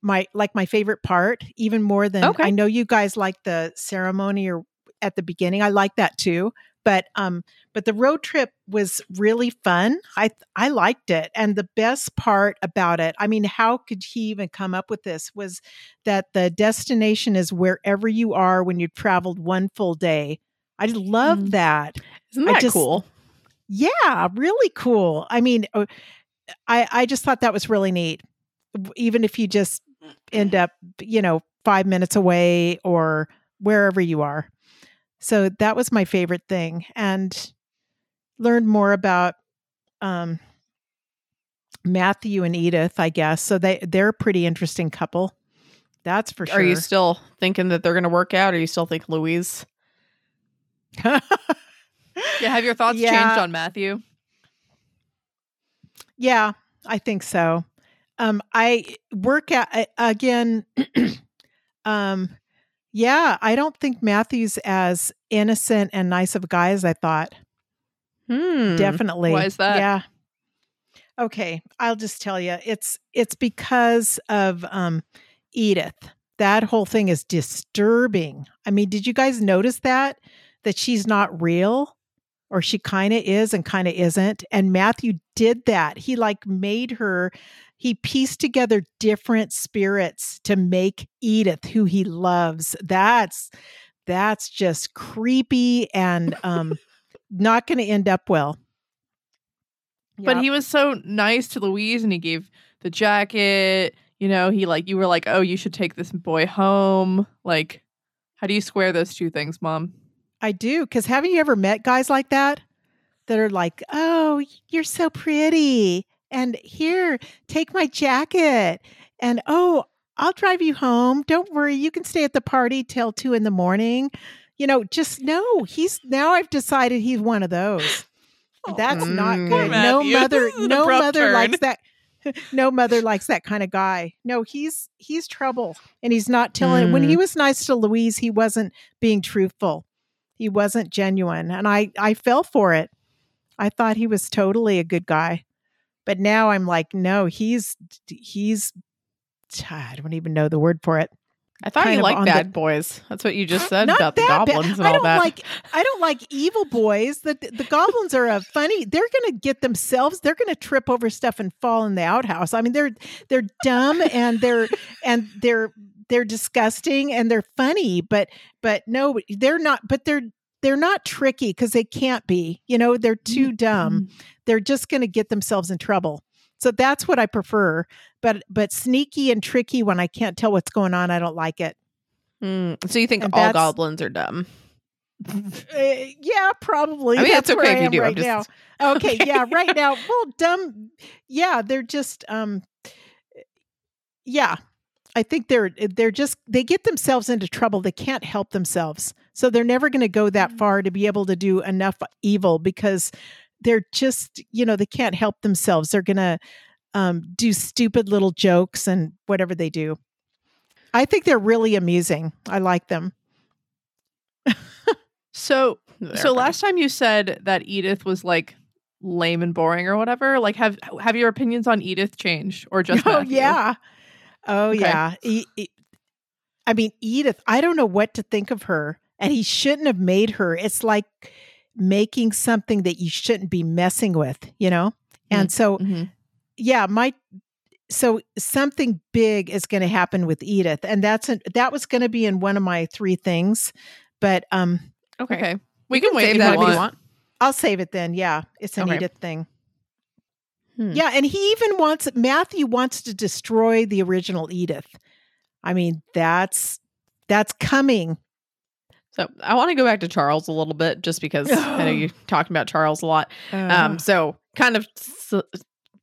my like my favorite part even more than Okay. I know you guys like the ceremony or at the beginning. I like that too. But um but the road trip was really fun. I I liked it. And the best part about it, I mean, how could he even come up with this was that the destination is wherever you are when you've traveled one full day. I just love Mm. that. Isn't that just- cool? Yeah, really cool. I mean, uh, I I just thought that was really neat. Even if you just end up, you know, 5 minutes away or wherever you are. So that was my favorite thing and learned more about um Matthew and Edith, I guess. So they they're a pretty interesting couple. That's for sure. Are you still thinking that they're going to work out? Or you still think Louise? Yeah, have your thoughts Yeah. changed on Matthew? Yeah, I think so. Um, I work at again. um, yeah, I don't think Matthew's as innocent and nice of a guy as I thought. Hmm. Definitely. Why is that? Yeah. Okay, I'll just tell you. It's it's because of um Edith. That whole thing is disturbing. I mean, did you guys notice that that she's not real or she kind of is and kind of isn't? And Matthew did that. He like made her he pieced together different spirits to make Edith who he loves. That's that's just creepy and um not going to end up well. But Yep. he was so nice to Louise and he gave the jacket. You know, he like, you were like, oh, you should take this boy home. Like, how do you square those two things, mom? I do. Because haven't you ever met guys like that that are like, oh, you're so pretty. And here, take my jacket. And oh, I'll drive you home. Don't worry. You can stay at the party till two in the morning. You know, just no, he's now I've decided he's one of those. That's not Mm. good. Poor No mother, This is an no mother turn. likes that. No mother likes that kind of guy. No, he's he's trouble, and he's not telling. When he was nice to Louise, he wasn't being truthful. He wasn't genuine, and I I fell for it. I thought he was totally a good guy, but now I'm like, no, he's he's. I don't even know the word for it. I thought you liked on the- bad boys. That's what you just said Not about the bad. goblins and I don't that. like I don't like evil boys. The the goblins are a funny. They're going to get themselves. They're going to trip over stuff and fall in the outhouse. I mean, they're they're dumb and they're and they're they're disgusting and they're funny. But but no, they're not. But they're they're not tricky because they can't be. You know, they're too dumb. They're just going to get themselves in trouble. So that's what I prefer. But but sneaky and tricky when I can't tell what's going on, I don't like it. Hmm. So you think And all goblins are dumb? Uh, yeah, probably. I mean, That's it's okay if you do. I'm right just- now. Okay, Okay. yeah, right now. Well, dumb. Yeah, they're just. um Yeah, I think they're they're just they get themselves into trouble. They can't help themselves, so they're never going to go that Mm. far to be able to do enough evil because they're just you know they can't help themselves. They're going to um, do stupid little jokes and whatever they do. I think they're really amusing. I like them. So, They're so funny. last time you said that Edith was like lame and boring or whatever. Like, have have your opinions on Edith changed or just? oh Matthew? yeah oh Okay. yeah E- e- i mean edith i don't know what to think of her and he shouldn't have made her it's like making something that you shouldn't be messing with you know And so Mhm. yeah, my so something big is going to happen with Edith, and that's a, that was going to be in one of my three things, but um, Okay. Okay. We can wait Save if that you if want. you want. I'll save it then. Yeah, it's an Okay. Edith thing. Hmm. Yeah, and he even wants Matthew wants to destroy the original Edith. I mean, that's that's coming. So I want to go back to Charles a little bit, just because I know you talked about Charles a lot. Um, so kind of, s-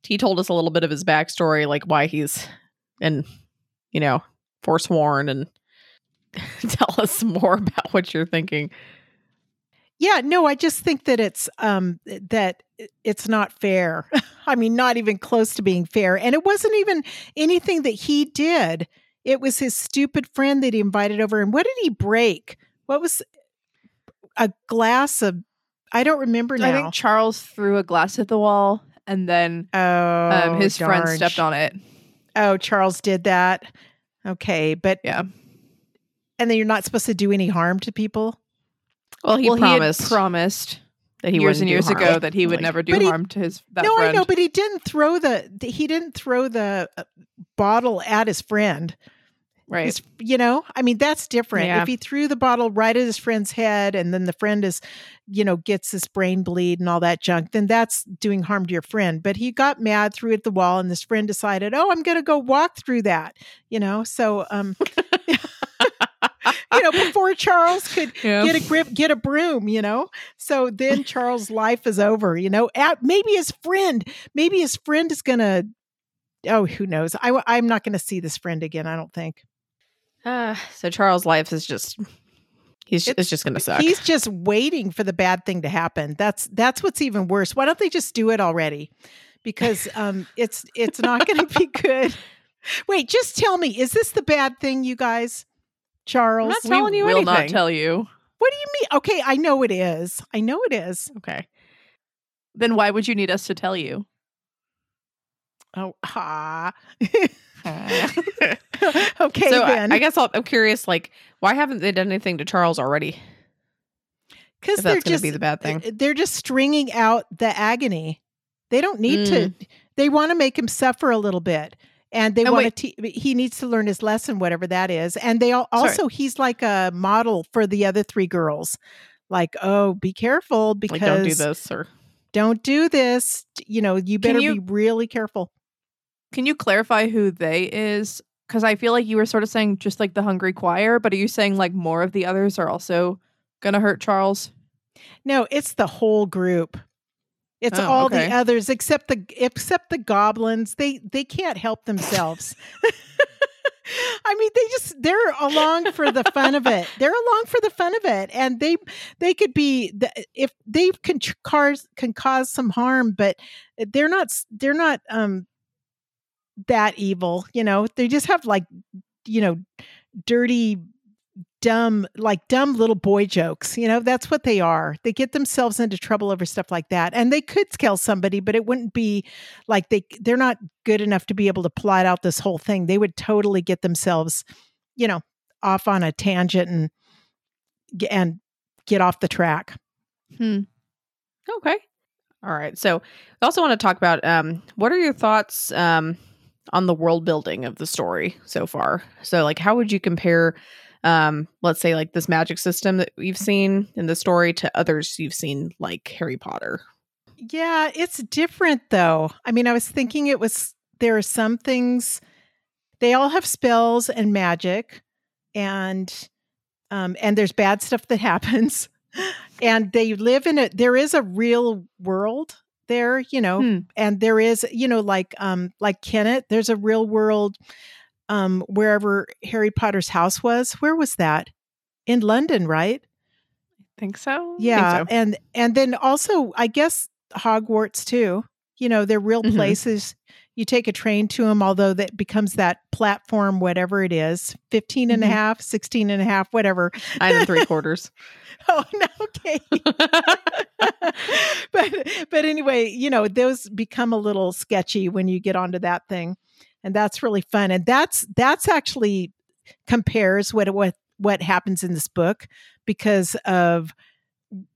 he told us a little bit of his backstory, like why he's, and you know, forsworn, and tell us more about what you're thinking. Yeah, no, I just think that it's um that it's not fair. I mean, not even close to being fair. And it wasn't even anything that he did. It was his stupid friend that he invited over. And what did he break? What was a glass of I don't remember now. I think Charles threw a glass at the wall and then oh, um, his friend stepped on it. Oh, Charles did that. Okay, but Yeah. and then you're not supposed to do any harm to people. Well, he well, promised he had promised that he years wouldn't and do years harm. ago that he would Like, never do But he- harm to his that no, friend. I know, but he didn't throw the he didn't throw the uh, bottle at his friend. Right. His- you know, I mean, that's different. Yeah. If he threw the bottle right at his friend's head and then the friend is, you know, gets this brain bleed and all that junk, then that's doing harm to your friend. But he got mad, threw it at the wall, and this friend decided, oh, I'm going to go walk through that, you know? So, um, you know, before Charles could Yeah. get a grip, get a broom, you know? So then Charles' life is over, you know? At, maybe his friend, maybe his friend is going to, oh, who knows? I, I'm not going to see this friend again, I don't think. Uh, so Charles' life is just he's It's- it's just gonna suck. He's just waiting for the bad thing to happen. That's that's what's even worse. Why don't they just do it already? Because um, it's it's not going to be good. Wait, just tell me, is this the bad thing, you guys? Charles, I'm not we telling you will not anything. tell you. what do you mean? Okay, I know it is. I know it is. okay. Then why would you need us to tell you? Oh, ha. okay. so I, then. I guess I'll, I'm curious, like, why haven't they done anything to Charles already? Because that's going to be the bad thing. they're just stringing out the agony. They don't need to. Mm. They want to make him suffer a little bit, and they And want to. Te- he needs to learn his lesson, whatever that is. And they all, Sorry. also he's like a model for the other three girls. Like, oh, be careful because Like, don't do this or don't do this. You know, you better you- be really careful. Can you clarify who they is? Because I feel like you were sort of saying just like the hungry choir, but are you saying like more of the others are also gonna hurt Charles? No, it's the whole group. It's Oh, all okay. the others except the except the goblins. They they can't help themselves. I mean, they just they're along for the fun of it. They're along for the fun of it, and they they could be the- if they can cause can cause some harm, but they're not they're not um that evil. You know, they just have like you know dirty dumb like dumb little boy jokes you know that's what they are they get themselves into trouble over stuff like that and they could kill somebody but it wouldn't be like they they're not good enough to be able to plot out this whole thing they would totally get themselves you know off on a tangent and and get off the track Hmm. Okay. All right. So I also want to talk about um what are your thoughts um on the world building of the story so far? So like how would you compare um let's say like this magic system that we've seen in the story to others you've seen like Harry Potter? Yeah, it's different though. I mean, I was thinking it was there are some things they all have spells and magic and um and there's bad stuff that happens. And they live in a there is a real world there, you know, Hmm. and there is, you know, like um like Kennet, there's a real world um wherever Harry Potter's house was. Where was that? In London, right? I think so? Yeah, so. and and then also I guess Hogwarts too. You know, they're real Mhm. places. You take a train to them, although that becomes that platform, whatever it is, 15 and a Mhm. half, 16 and a half, whatever. Nine and three quarters. Oh, no, okay. but but anyway, you know, those become a little sketchy when you get onto that thing. And that's really fun. And that's that's actually compares what what what happens in this book because of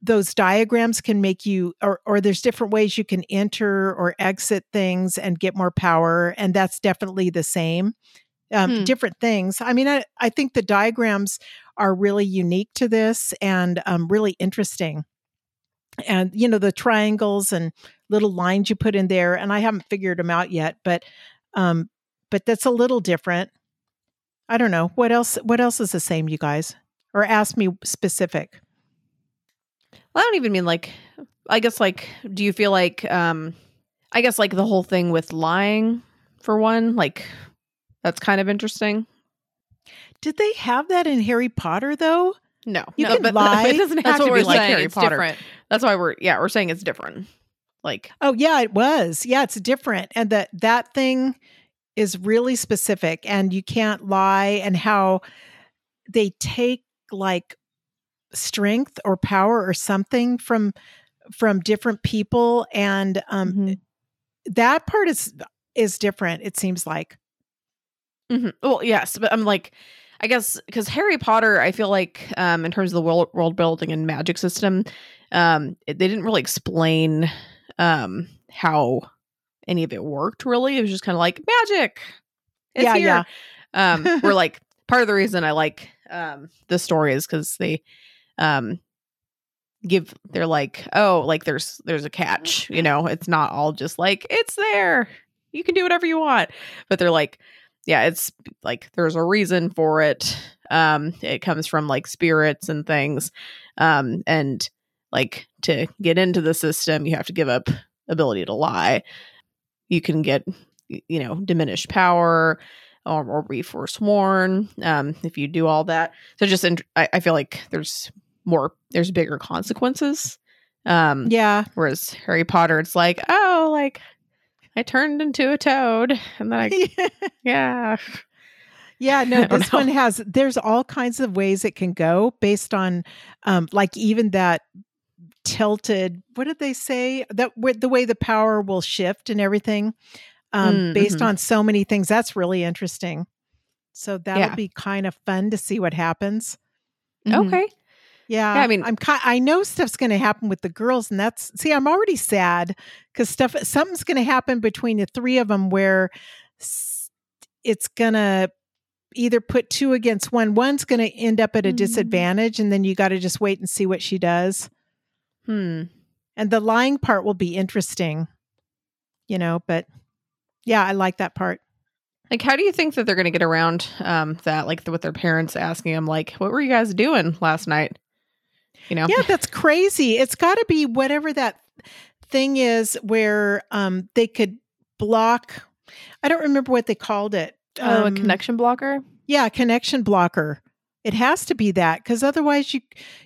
those diagrams can make you or or there's different ways you can enter or exit things and get more power and that's definitely the same. Um, Hmm. different things. I mean I, I think the diagrams are really unique to this and um, really interesting. And you know the triangles and little lines you put in there and i haven't figured them out yet but um but that's a little different. I don't know. What else what else is the same you guys? Or ask me specific I don't even mean like I guess like do you feel like um I guess like the whole thing with lying for one, like that's kind of interesting. Did they have that in Harry Potter though? No. You no, can but, lie. it doesn't That's have to what be we're like saying. Harry it's Potter. different. That's why we're yeah, we're saying it's different. Like Oh yeah, it was. Yeah, it's different. And that that thing is really specific and you can't lie and how they take like strength or power or something from from different people and um Mhm. that part is is different it seems like. Mhm. Well, yes, but I'm like, I guess because Harry Potter, I feel like um, in terms of the world world building and magic system, um, it, they didn't really explain um, how any of it worked. Really, it was just kind of like magic. It's Yeah, here. yeah. Um, we're like part of the reason I like um, the story is because they um, give they're like oh like there's there's a catch you know? It's not all just like it's there. You can do whatever you want. But they're like yeah it's like there's a reason for it. Um it comes from like spirits and things. Um and like to get into the system you have to give up ability to lie. You can get you know diminished power or, or be forsworn um if you do all that. So just int- I, I feel like there's more there's bigger consequences um Yeah. whereas harry potter it's like oh like i turned into a toad and then i yeah Yeah, no, this know. one has there's all kinds of ways it can go based on um like even that tilted what did they say that the way the power will shift and everything um Mm, based mhm. on so many things that's really interesting so that'll Yeah. be kind of fun to see what happens Mhm. okay yeah, I mean- i'm i know stuff's going to happen with the girls and that's see i'm already sad because stuff something's going to happen between the three of them where it's going to either put two against one one's going to end up at a Mhm. disadvantage and then you got to just wait and see what she does. Hmm. And the lying part will be interesting you know but yeah i like that part. Like how do you think that they're going to get around um that like with their parents asking them like what were you guys doing last night you know? Yeah that's crazy. It's got to be whatever that thing is where um they could block i don't remember what they called it Oh, a Um, connection blocker. yeah a connection blocker. It has to be that because otherwise you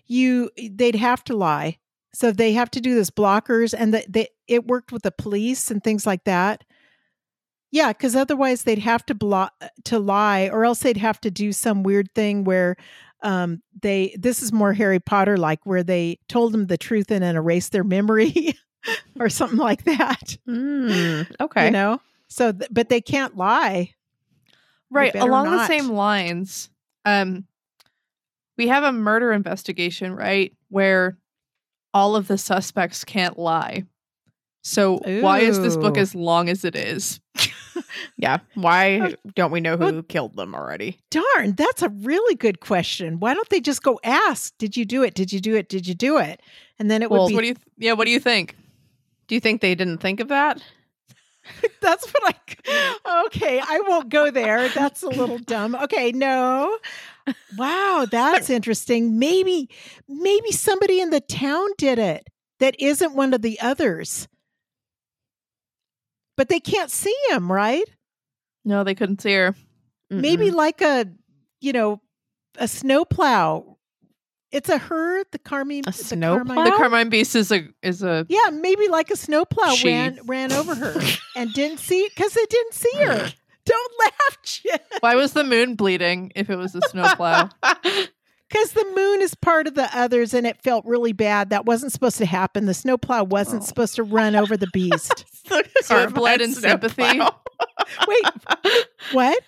you they'd have to lie. So they have to do this blockers and that they it worked with the police and things like that. Yeah because otherwise they'd have to block to lie or else they'd have to do some weird thing where um they this is more harry potter like where they told them the truth and then erased their memory or something like that Mm, okay you know so th- but they can't lie Right. Along the same lines, um, we have a murder investigation, right? Where all of the suspects can't lie. So why is this book as long as it is? yeah why uh, don't we know who killed them already Darn, that's a really good question. Why don't they just go ask, did you do it? Did you do it? Did you do it? And then it Well, would be What do you? Th- yeah. What do you think? do you think they didn't think of that that's what I Okay, I won't go there. That's a little dumb. Okay, no. Wow, that's interesting. Maybe maybe somebody in the town did it that isn't one of the others. But they can't see him, right? No, they couldn't see her. Maybe Mm-mm. like a, you know, a snowplow. It's a her, the Carmine. A the snowplow? Carmine- The Carmine Beast is a is a. Yeah, maybe like a snowplow She. ran ran over her and didn't see because it didn't see her. Don't laugh, Jen. Why was the moon bleeding if it was a snowplow? Because the moon is part of the others, and it felt really bad. That wasn't supposed to happen. The snowplow wasn't Oh. supposed to run over the beast. So it bled in sympathy. Wait, what?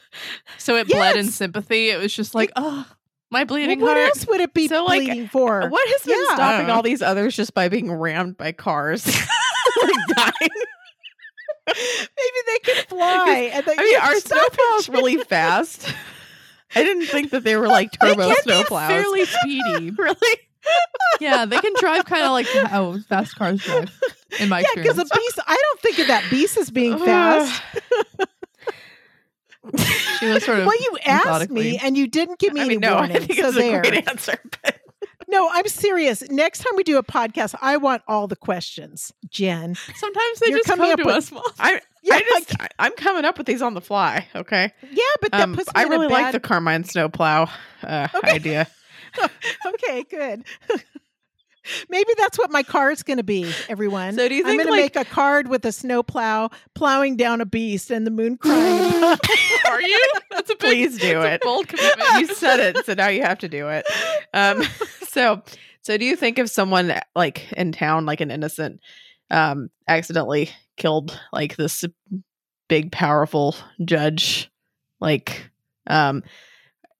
So it bled in sympathy. It was just like, oh, My bleeding Well, what heart. else would it be So, like, bleeding for? What has been Yeah. stopping all these others just by being rammed by cars? like dying. Maybe they can fly. And they I mean, can are stop snowplows really fast? I didn't think that they were like turbo They can be snowplows. fairly speedy. really? yeah, they can drive kind of like how oh, fast cars drive. In my Yeah, because a beast. I don't think of that beast as being fast. she was sort of. Well, you asked me, and you didn't give me I any no, warning. I think so it's there. a great answer. But No, I'm serious. Next time we do a podcast, I want all the questions, Jen. Sometimes they just come up to with- us, I, Yeah, I just, I, I'm coming up with these on the fly. Okay. yeah, but that Um, puts me I in really a like the Carmine snowplow uh, Okay. idea. okay, good. Maybe that's what my card's going to be, everyone. So do you think I'm going to make a card with a snowplow plowing down a beast and the moon crying. Are you? That's a big, Please do it. bold commitment. you said it, so now you have to do it. Um, so, so do you think if someone like in town, like an innocent, um, accidentally killed like this big, powerful judge, like, um,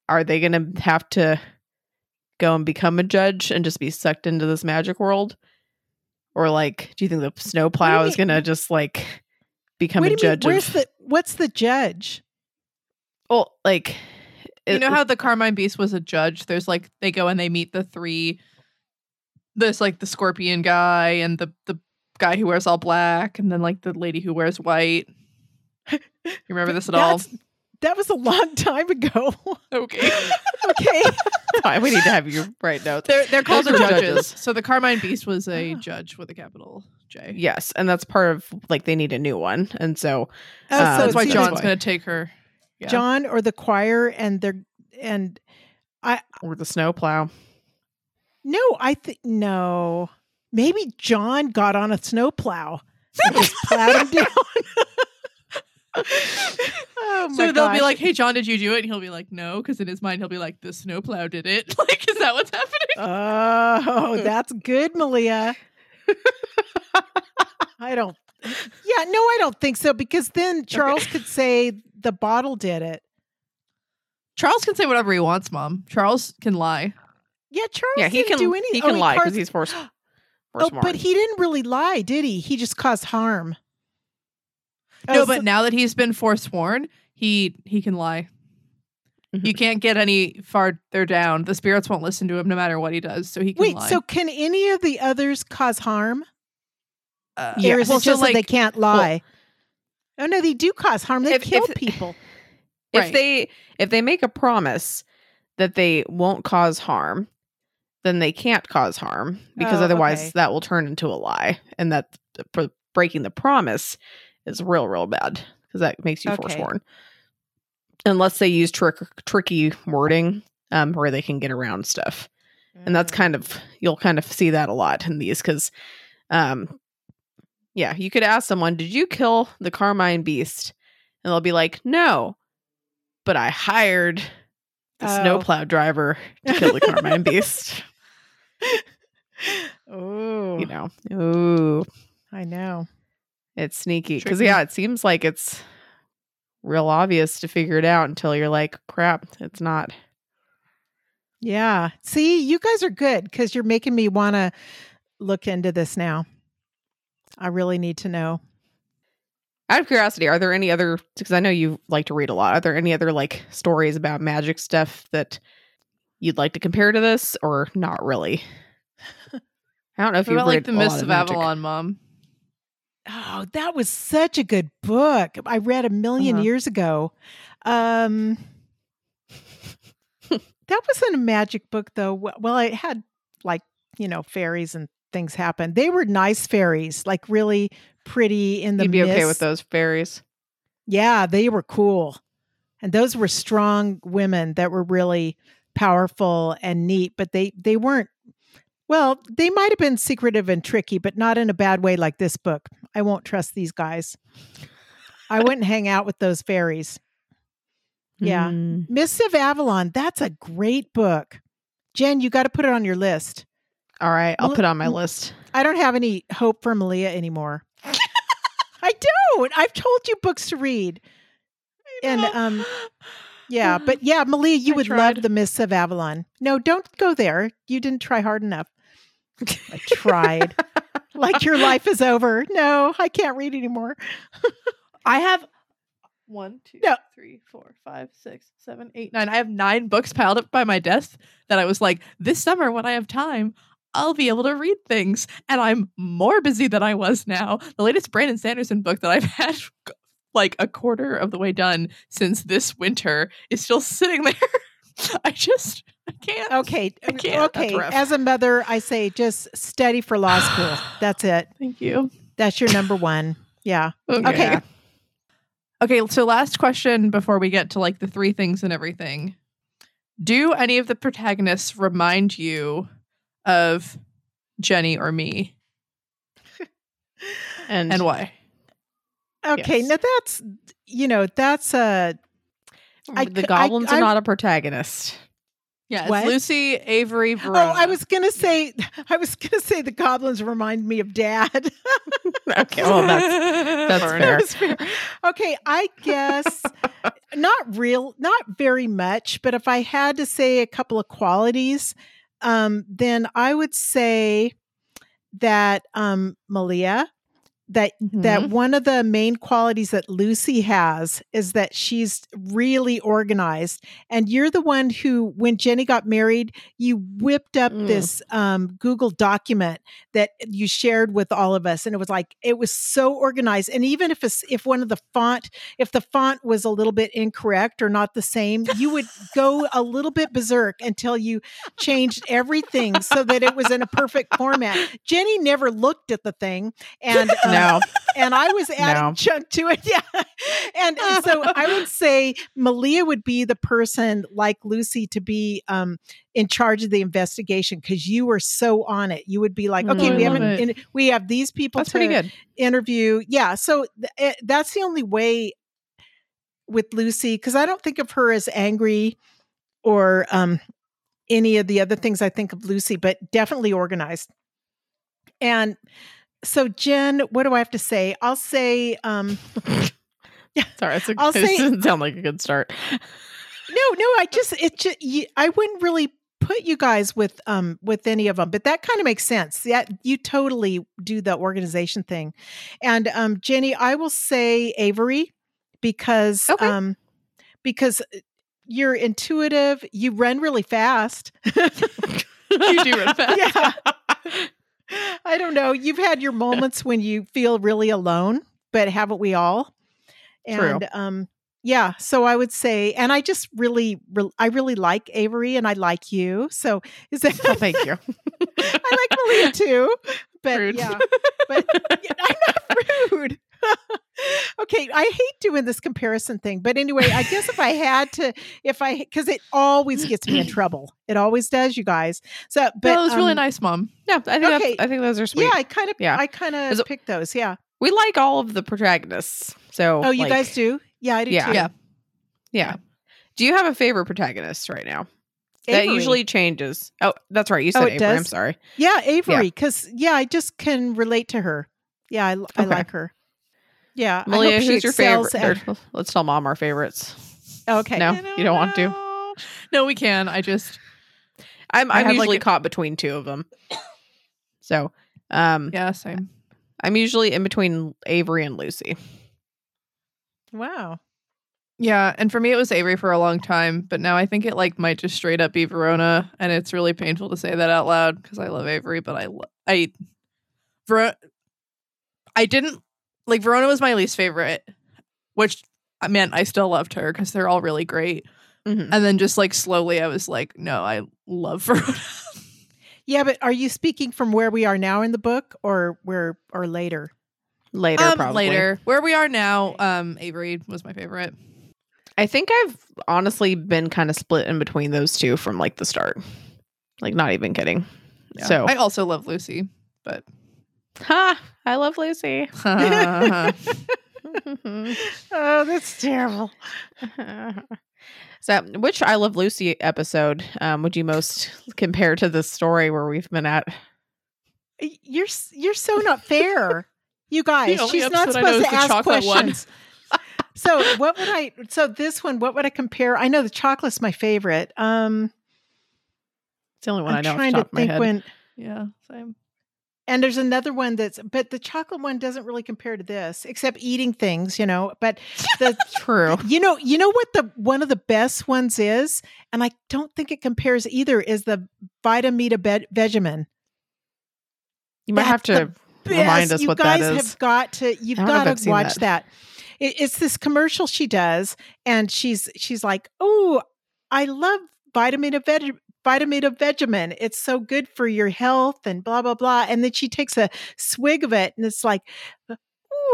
are they going to have to go and become a judge and just be sucked into this magic world? Or like, do you think the snowplow is mean? going to just like become what a do you mean? judge? Where's of, the what's the judge? well, like, you know uh how the Carmine Beast was a judge? There's like they go and they meet the three. There's like the scorpion guy and the the guy who wears all black, and then like the lady who wears white. You remember this at all? That's- That was a long time ago. Okay. okay. fine. We need to have you right notes. They're they're called Those the judges. judges. So the Carmine Beast was a Oh. judge with a capital J. Yes, and that's part of like they need a new one, and so Oh, Uh, so That's why John's going to take her. Yeah. John or the choir, and they're and I or the snowplow. no, I think no. Maybe John got on a snowplow and just plowed him down. oh my So they'll be like, "Hey, John, did you do it?" And he'll be like, "No," because in his mind he'll be like, "The snowplow did it." Like, is that what's happening? Oh, that's good, Malia. I don't. Yeah, no, I don't think so because then Charles could say the bottle did it. Charles can say whatever he wants, Mom. Charles can lie. Yeah, Charles Yeah, he didn't can do anything. he oh, can oh, lie because he's forced. Oh, Forsworn. but he didn't really lie, did he? He just caused harm. No, but now that he's been forsworn, he he can lie. You can't get any farther down. The spirits won't listen to him no matter what he does. So he can wait, lie. so can any of the others cause harm? uh, is well, so that they can't lie? oh no, they do cause harm. They If- kill if- people. if Right. they if they make a promise that they won't cause harm, then they can't cause harm because Oh, otherwise okay. that will turn into a lie, and that for breaking the promise is real, real bad because that makes you Okay. forsworn. Unless they use trick tricky wording, um, where they can get around stuff. and that's Mm. kind of you'll kind of see that a lot in these because um yeah you could ask someone did you kill the carmine beast and they'll be like no but i hired the Oh. snowplow driver to kill the carmine beast oh, you know ooh I know. It's sneaky because yeah it seems like it's real obvious to figure it out until you're like crap it's not Yeah. See, you guys are good because you're making me want to look into this now. I really need to know. Out of curiosity, are there any other? Because I know you like to read a lot. Are there any other like stories about magic stuff that you'd like to compare to this, or not really? I don't know if you read like the a lot Mists of Magic. Avalon, Mom? Oh, that was such a good book. I read a 1000000 Uh-huh. years ago. Um That wasn't a magic book though. Well, it had like, you know, fairies and things happen. They were nice fairies, like really pretty in the You'd be okay with those fairies. Yeah, they were cool. And those were strong women that were really powerful and neat, but they they weren't well, they might have been secretive and tricky, but not in a bad way like this book. I won't trust these guys. I wouldn't hang out with those fairies. Yeah. Mm. Mists of Avalon, that's a great book. Jen, you got to put it on your list. All right, I'll Well, put it on my list. I don't have any hope for Malia anymore. I don't. I've told you books to read. And um Yeah, but yeah, Malia, you I would tried. love the Mists of Avalon. No, don't go there. You didn't try hard enough. I tried. like your life is over. No, I can't read anymore. I have one, two, No. three, four, five, six, seven, eight, nine. I have nine books piled up by my desk that I was like, this summer when I have time, I'll be able to read things. And I'm more busy than I was now. The latest Brandon Sanderson book that I've had like a quarter of the way done since this winter is still sitting there. I just I can't. Okay. I can't. Okay. As a mother, I say just study for law school. That's it. Thank you. That's your number one. Yeah. Okay. Yeah. Okay, so last question before we get to like the three things and everything. Do any of the protagonists remind you of Jenny or me? And, And why? Okay. Yes. Now that's, you know, that's a, I the c- I- goblins I- are not a protagonist. Yeah, it's What? Lucy, Avery, oh, I was going to say, I was going to say the goblins remind me of dad. okay, well that's that's Fair fair. That's fair. Okay, I guess not real, not very much, but if I had to say a couple of qualities, um, then I would say that um, Malia, that that Mm-hmm. one of the main qualities that Lucy has is that she's really organized. And you're the one who, when Jenny got married, you whipped up Mm. this um, Google document that you shared with all of us, and it was like it was so organized. And even if it's, if one of the font, if the font was a little bit incorrect or not the same, you would go a little bit berserk until you changed everything so that it was in a perfect format. Jenny never looked at the thing, and uh, No. and I was adding No. chunk to it. Yeah. And, and so I would say Malia would be the person like Lucy to be um, in charge of the investigation because you were so on it. You would be like, okay, I we haven't, in, we have these people That's to pretty good. interview. Yeah. So th- eh, that's the only way with Lucy because I don't think of her as angry or um, any of the other things I think of Lucy, but definitely organized. And so, Jen, what do I have to say? I'll say, um, Yeah. Sorry, it's a, I'll it say- doesn't sound like a good start. no, no, I just, it just, I wouldn't really put you guys with um with any of them but that kind of makes sense that you totally do the organization thing and um jenny i will say avery because Okay. um because you're intuitive you run really fast you do run fast. yeah i don't know you've had your moments when you feel really alone but haven't we all True. and um yeah so i would say and i just really re- i really like avery and i like you so is that Oh, thank you. i like malia too but Rude. yeah but yeah, i'm not rude okay i hate doing this comparison thing but anyway i guess if i had to if i because it always gets me in trouble it always does you guys so but it was really um, nice, mom. Yeah, I think Okay. I think those are sweet. yeah i kind of Yeah. i kind of picked those yeah We like all of the protagonists. So oh you like, guys do yeah i do Yeah. too Yeah. Yeah. Do you have a favorite protagonist right now? That usually changes. Oh, that's right. You said Oh, Avery. I'm sorry. Yeah, Avery, because yeah. I just can relate to her. Yeah, I, I Okay. like her. Yeah, I Malia, who's your favorite? at- let's tell mom our favorites. okay, No, you don't want to. No, we can. I just I'm I'm have, like, usually a- caught between two of them. So, um, yeah, same. I'm usually in between Avery and Lucy. wow. Yeah, and for me it was Avery for a long time, but now I think it like might just straight up be Verona, and it's really painful to say that out loud because I love Avery, but I lo- I Ver- I didn't like Verona was my least favorite, which I meant I still loved her because they're all really great, Mhm. and then just like slowly I was like, no, I love Verona. Yeah, but are you speaking from where we are now in the book, or where, or later? Later, um, probably. later where we are now, um, Avery was my favorite. I think I've honestly been kind of split in between those two from like the start. Like, not even kidding. Yeah. So, I also love Lucy, but ha! I love Lucy. Oh, that's terrible. so, which I Love Lucy episode um, would you most compare to the story where we've been at? You're you're so not fair. You guys, she's not episode I know supposed to ask questions. so what would I? So this one, what would I compare? I know the chocolate's my favorite. Um, it's the only one I'm I know. trying to think when. Yeah, same. And there's another one that's, but the chocolate one doesn't really compare to this, except eating things, you know. But that's True. you know, you know what the one of the best ones is, and I don't think it compares either. Is the Vitamita Be- Vegemin. You might have to remind us you what guys that is. have got to. You've I don't know got to watch that. that. It, it's this commercial she does, and she's she's like, "Oh, I love Vitamita Veg." Vitameatavegamin. It's so good for your health and blah, blah, blah. And then she takes a swig of it and it's like,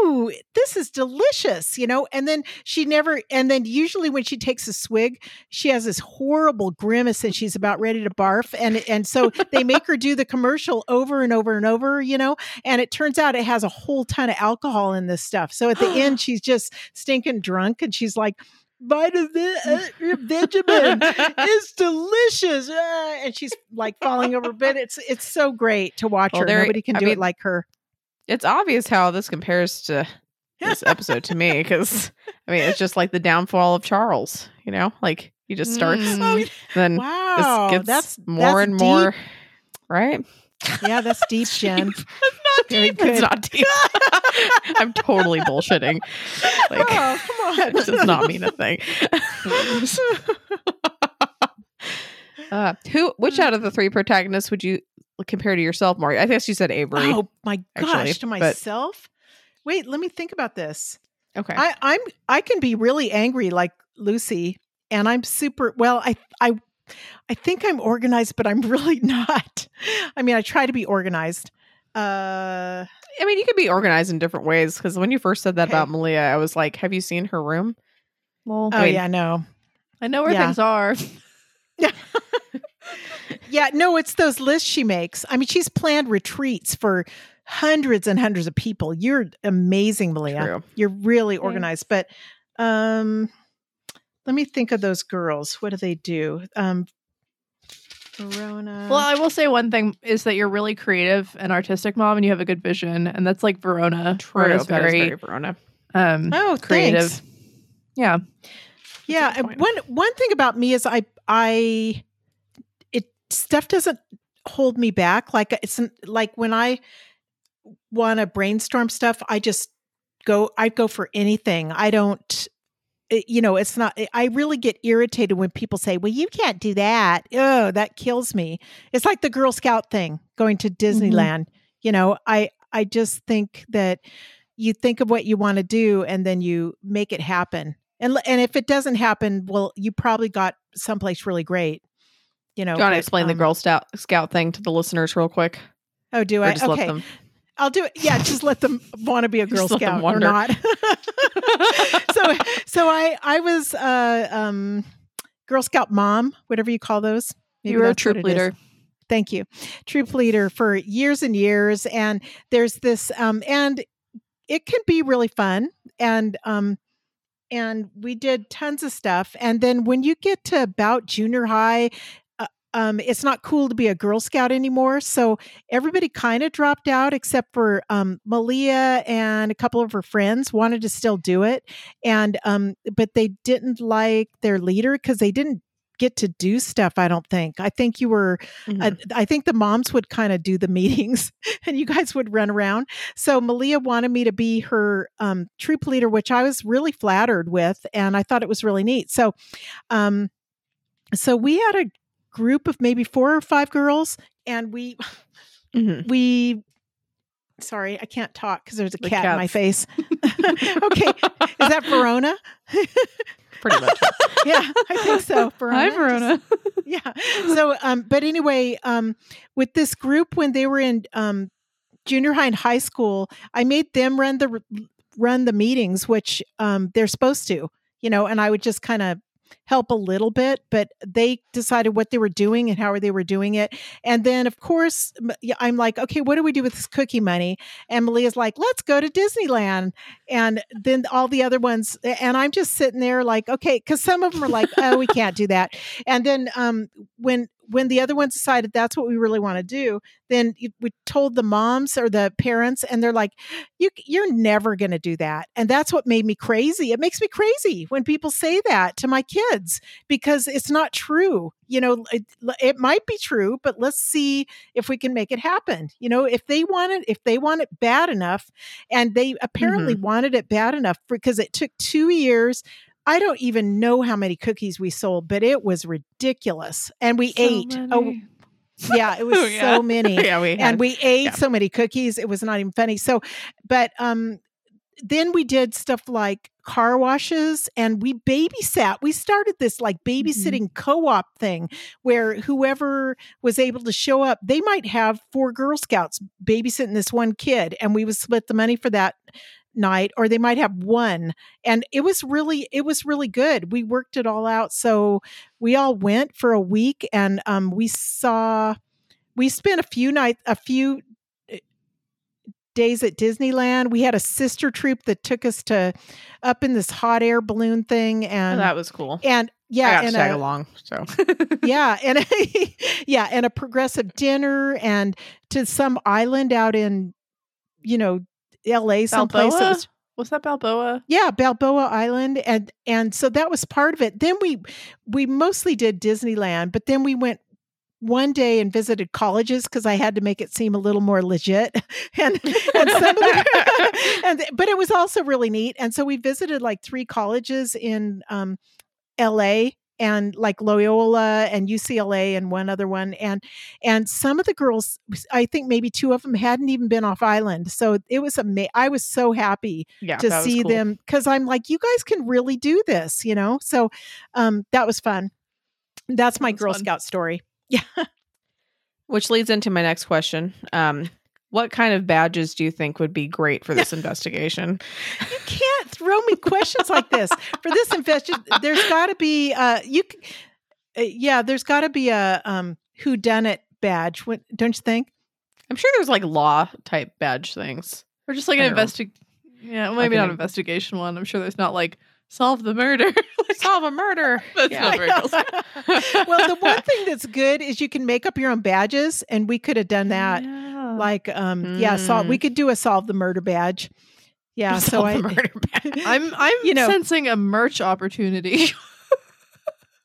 ooh, this is delicious, you know? And then she never, and then usually when she takes a swig, she has this horrible grimace and she's about ready to barf. And, and so they make her do the commercial over and over and over, you know? And it turns out it has a whole ton of alcohol in this stuff. So at the end, she's just stinking drunk and she's like, Vitamin uh, Vegemin is delicious, uh, and she's like falling over. But it's it's so great to watch Well, her. Nobody can I do mean, it like her. It's obvious how this compares to this episode to me because I mean it's just like the downfall of Charles. You know, like he just starts, Mm. then Wow, this gets that's more that's and deep. more. Right? Yeah, that's deep, Jen. Not Very deep. It's not deep. I'm totally bullshitting. Like, oh, come on. That does not mean a thing. uh, who? Which out of the three protagonists would you compare to yourself, Maury? I guess you said Avery. Oh my gosh, actually, to but- myself. Wait, let me think about this. okay. I, I'm I can be really angry like Lucy, and I'm super well. I I I think I'm organized, but I'm really not. I mean, I try to be organized. Uh, I mean, you could be organized in different ways because when you first said that Okay. about Malia, I was like, "Have you seen her room?" Well, oh mean- yeah, no, I know where yeah. things are. yeah, no. It's those lists she makes. I mean, she's planned retreats for hundreds and hundreds of people. You're amazing, Malia. True. You're really Thanks. organized. But um, let me think of those girls. What do they do? Um, Verona. Well, I will say one thing is that you're really creative and artistic, mom, and you have a good vision, and that's like Verona. True. Verona's very, very Verona. um oh, creative. thanks. Yeah. Yeah, one one thing about me is I I it stuff doesn't hold me back. Like it's like when I want to brainstorm stuff, I just go. I go for anything. I don't. It- you know, it's not. Eh, I really get irritated when people say, "Well, you can't do that." Oh, that kills me. It's like the Girl Scout thing going to mm-hmm. Disneyland. You know, I I just think that you think of what you want to do and then you make it happen. And and if it doesn't happen, well, you probably got someplace really great. You know, Do you want to explain the um, Girl Scout Scout thing to the listeners real quick? Oh, do I? just Okay. I'll do it. Yeah, just let them want to be a Girl Just Scout or not. so so I I was uh um Girl Scout mom, whatever you call those. Maybe you were a troop leader. Thank you. Troop leader for years and years. And there's this um and it can be really fun. And um and we did tons of stuff. And then when you get to about junior high, um, it's not cool to be a Girl Scout anymore. So everybody kind of dropped out except for um, Malia and a couple of her friends wanted to still do it. And um, but they didn't like their leader because they didn't get to do stuff i don't think i think you were Mhm. I, I think the moms would kind of do the meetings and you guys would run around. So Malia wanted me to be her um, troop leader, which I was really flattered with. And I thought it was really neat. So, um, so we had a group of maybe four or five girls and we, Mhm. we, sorry, I can't talk because there's a The cat in my face. okay. Is that Verona? Pretty much. yeah, I think so. Verona. Hi, Just- Verona. yeah so um but anyway um with this group when they were in um junior high and high school i made them run the run the meetings which um they're supposed to you know and i would just kind of help a little bit but they decided what they were doing and how they were doing it. And then of course i'm like okay what do we do with this cookie money? And malia's like let's go to disneyland. And then all the other ones and i'm just sitting there like okay because some of them are like oh we can't do that. And then um when when the other ones decided that's what we really want to do, then we told the moms or the parents, and they're like, "You you're never going to do that." And that's what made me crazy. It makes me crazy when people say that to my kids because it's not true. You know, it, it might be true, but let's see if we can make it happen. You know, if they want it, if they want it bad enough, and they apparently mm-hmm. wanted it bad enough because it took two years. I don't even know how many cookies we sold, but it was ridiculous. And we So ate. Oh, yeah, it was Oh, yeah. so many. yeah, we and we ate yeah. so many cookies. It was not even funny. So, but um then we did stuff like car washes and we babysat. We started this like babysitting co-op thing where whoever was able to show up, they might have four Girl Scouts babysitting this one kid and we would split the money for that night or they might have one and it was really it was really good we worked it all out so we all went for a week and um we saw we spent a few nights a few uh, days at Disneyland. We had a sister troop that took us to up in this hot air balloon thing Oh, and that was cool. and I yeah to and tag a, along. So yeah and a, yeah and a progressive dinner and to some island out in you know LA someplace that was Was that Balboa? yeah balboa island and and so that was part of it. Then we we mostly did disneyland but then we went one day and visited colleges because i had to make it seem a little more legit. And and some of the, and but it was also really neat. And so we visited like three colleges in um la and like Loyola and UCLA and one other one and and some of the girls I think maybe two of them hadn't even been off island so it was ama- I was so happy yeah, to see cool. them because I'm like, you guys can really do this, you know? So um, that was fun. That's my That Girl fun. Scout story. Yeah which leads into my next question. Um, what kind of badges do you think would be great for this investigation? You can't throw me questions like this for this investigation. There's got to be, uh, you, uh, yeah, there's got to be a um, who done it badge. What, don't you think? I'm sure there's like law type badge things. Or just like an don't investig Yeah, well, maybe not an- investigation one. I'm sure there's not like solve the murder. like, Solve a murder. That's Yeah. not very well, the one thing that's good is you can make up your own badges, and we could have done that. Yeah. Like, um, yeah, sol- Mm. we could do a solve the murder badge. Yeah, so I, the murder badge. I'm I'm you know- sensing a merch opportunity.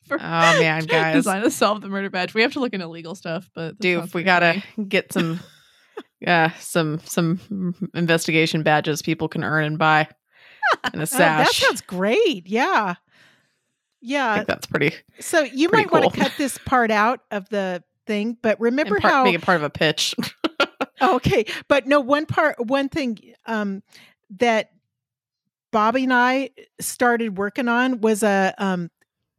Oh man, guys. design to solve the murder badge. We have to look into legal stuff, but Dude, we gotta funny. get some uh some some investigation badges people can earn and buy in a Oh, sash. that sounds great. Yeah. I Yeah. think that's pretty So you pretty might want to cut this part out of the thing, but remember and part, how make it part of a pitch. okay, but no one part one thing um that Bobby and I started working on was a um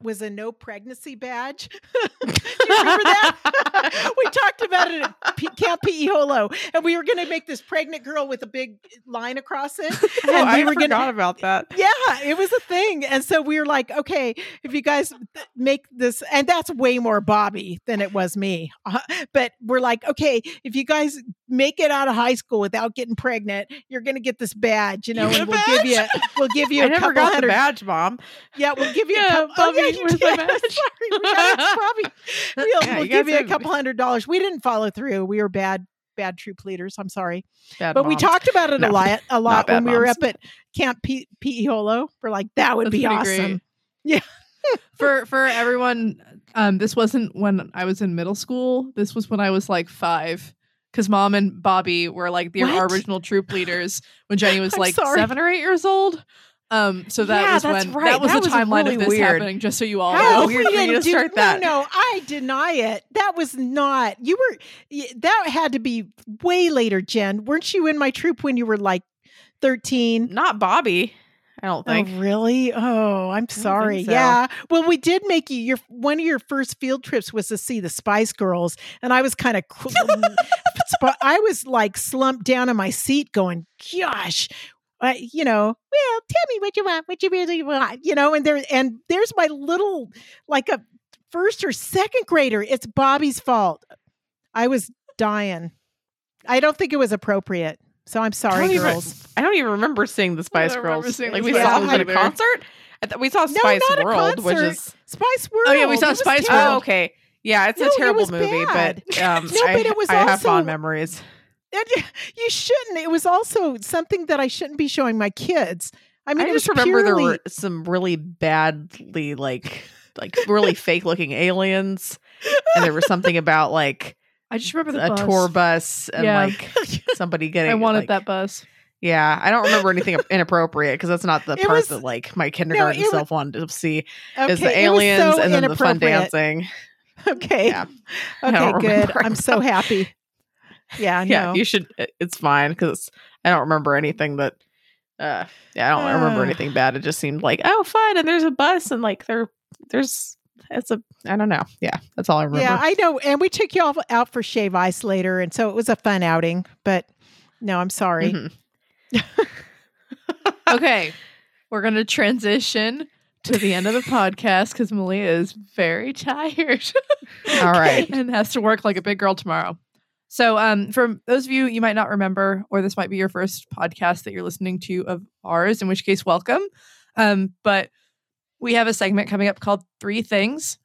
was a no pregnancy badge. Do you remember that? we talked about it at P- Camp PE Holo, and we were going to make this pregnant girl with a big line across it. oh, and I we were forgot gonna about that. yeah it was a thing and so we were like okay if you guys make this and that's way more bobby than it was me uh, but we're like okay if you guys make it out of high school without getting pregnant you're gonna get this badge you know and we'll give you we'll give you I a never couple got the hundred badge, mom. yeah we'll give you Yeah, a couple oh, yeah, you did. sorry we got Bobby. We'll, Yeah, we'll you give you a couple hundred dollars. We didn't follow through. We were bad bad troop leaders i'm sorry. Bad but we talked about it No, a lot a lot when we were up at camp P- pe holo. We're like that would That's be pretty great. awesome for for everyone um this wasn't when i was in middle school. This was when i was like five because mom and bobby were like the What? original troop leaders when jenny was like sorry. seven or eight years old um so that Yeah, was when right. that was That the was timeline really of this weird. happening just so you all How know weird we for you to do- start that. No, no, I deny it. That was not. You were. That had to be way later, Jen. Weren't you in my troop when you were like thirteen? Not Bobby. I don't think. Oh, really? Oh, I'm sorry. so. Yeah. Well, we did make you your one of your first field trips was to see the Spice Girls, and I was kind of, but I was like slumped down in my seat, going, "Gosh." Uh, you know, well, tell me what you want, what you really want, you know, and there, and there's my little, like a first or second grader. It's Bobby's fault. I was dying. I don't think it was appropriate. So I'm sorry, don't even- girls. I don't even remember seeing the Spice Girls. seeing Like we saw them was it a concert. I thought we saw No, Spice not a World, which concert. is Spice World. Oh, yeah, we saw It Spice terrible. oh okay. Yeah, it's No, a terrible was movie, bad. but um, No, I, but it was I have also- fond memories. And you shouldn't. It was also something that I shouldn't be showing my kids. I I, mean, it just was remember there were some really badly like like really fake looking aliens, and there was something about like I just remember the a bus. tour bus and Yeah. like somebody getting. I wanted like- that bus. Yeah, I don't remember anything inappropriate because that's not the It part was- that like my kindergarten was- self wanted to see okay, is the aliens so and then the fun dancing. Okay. Yeah. Okay, good. I'm so happy. Yeah, yeah, no. you should. It's fine because I don't remember anything that. Uh, yeah, I don't remember Ah. anything bad. It just seemed like oh, fun, and there's a bus, and like there, there's it's a I don't know. Yeah, that's all I remember. Yeah, I know. And we took you all out for shave ice later, and so it was a fun outing. But no, I'm sorry. Mhm. Okay, we're gonna transition to the end of the podcast because Malia is very tired. All right. and has to work like a big girl tomorrow. So, um, for those of you you might not remember, or this might be your first podcast that you're listening to of ours, in which case, welcome. Um, but we have a segment coming up called Three Things.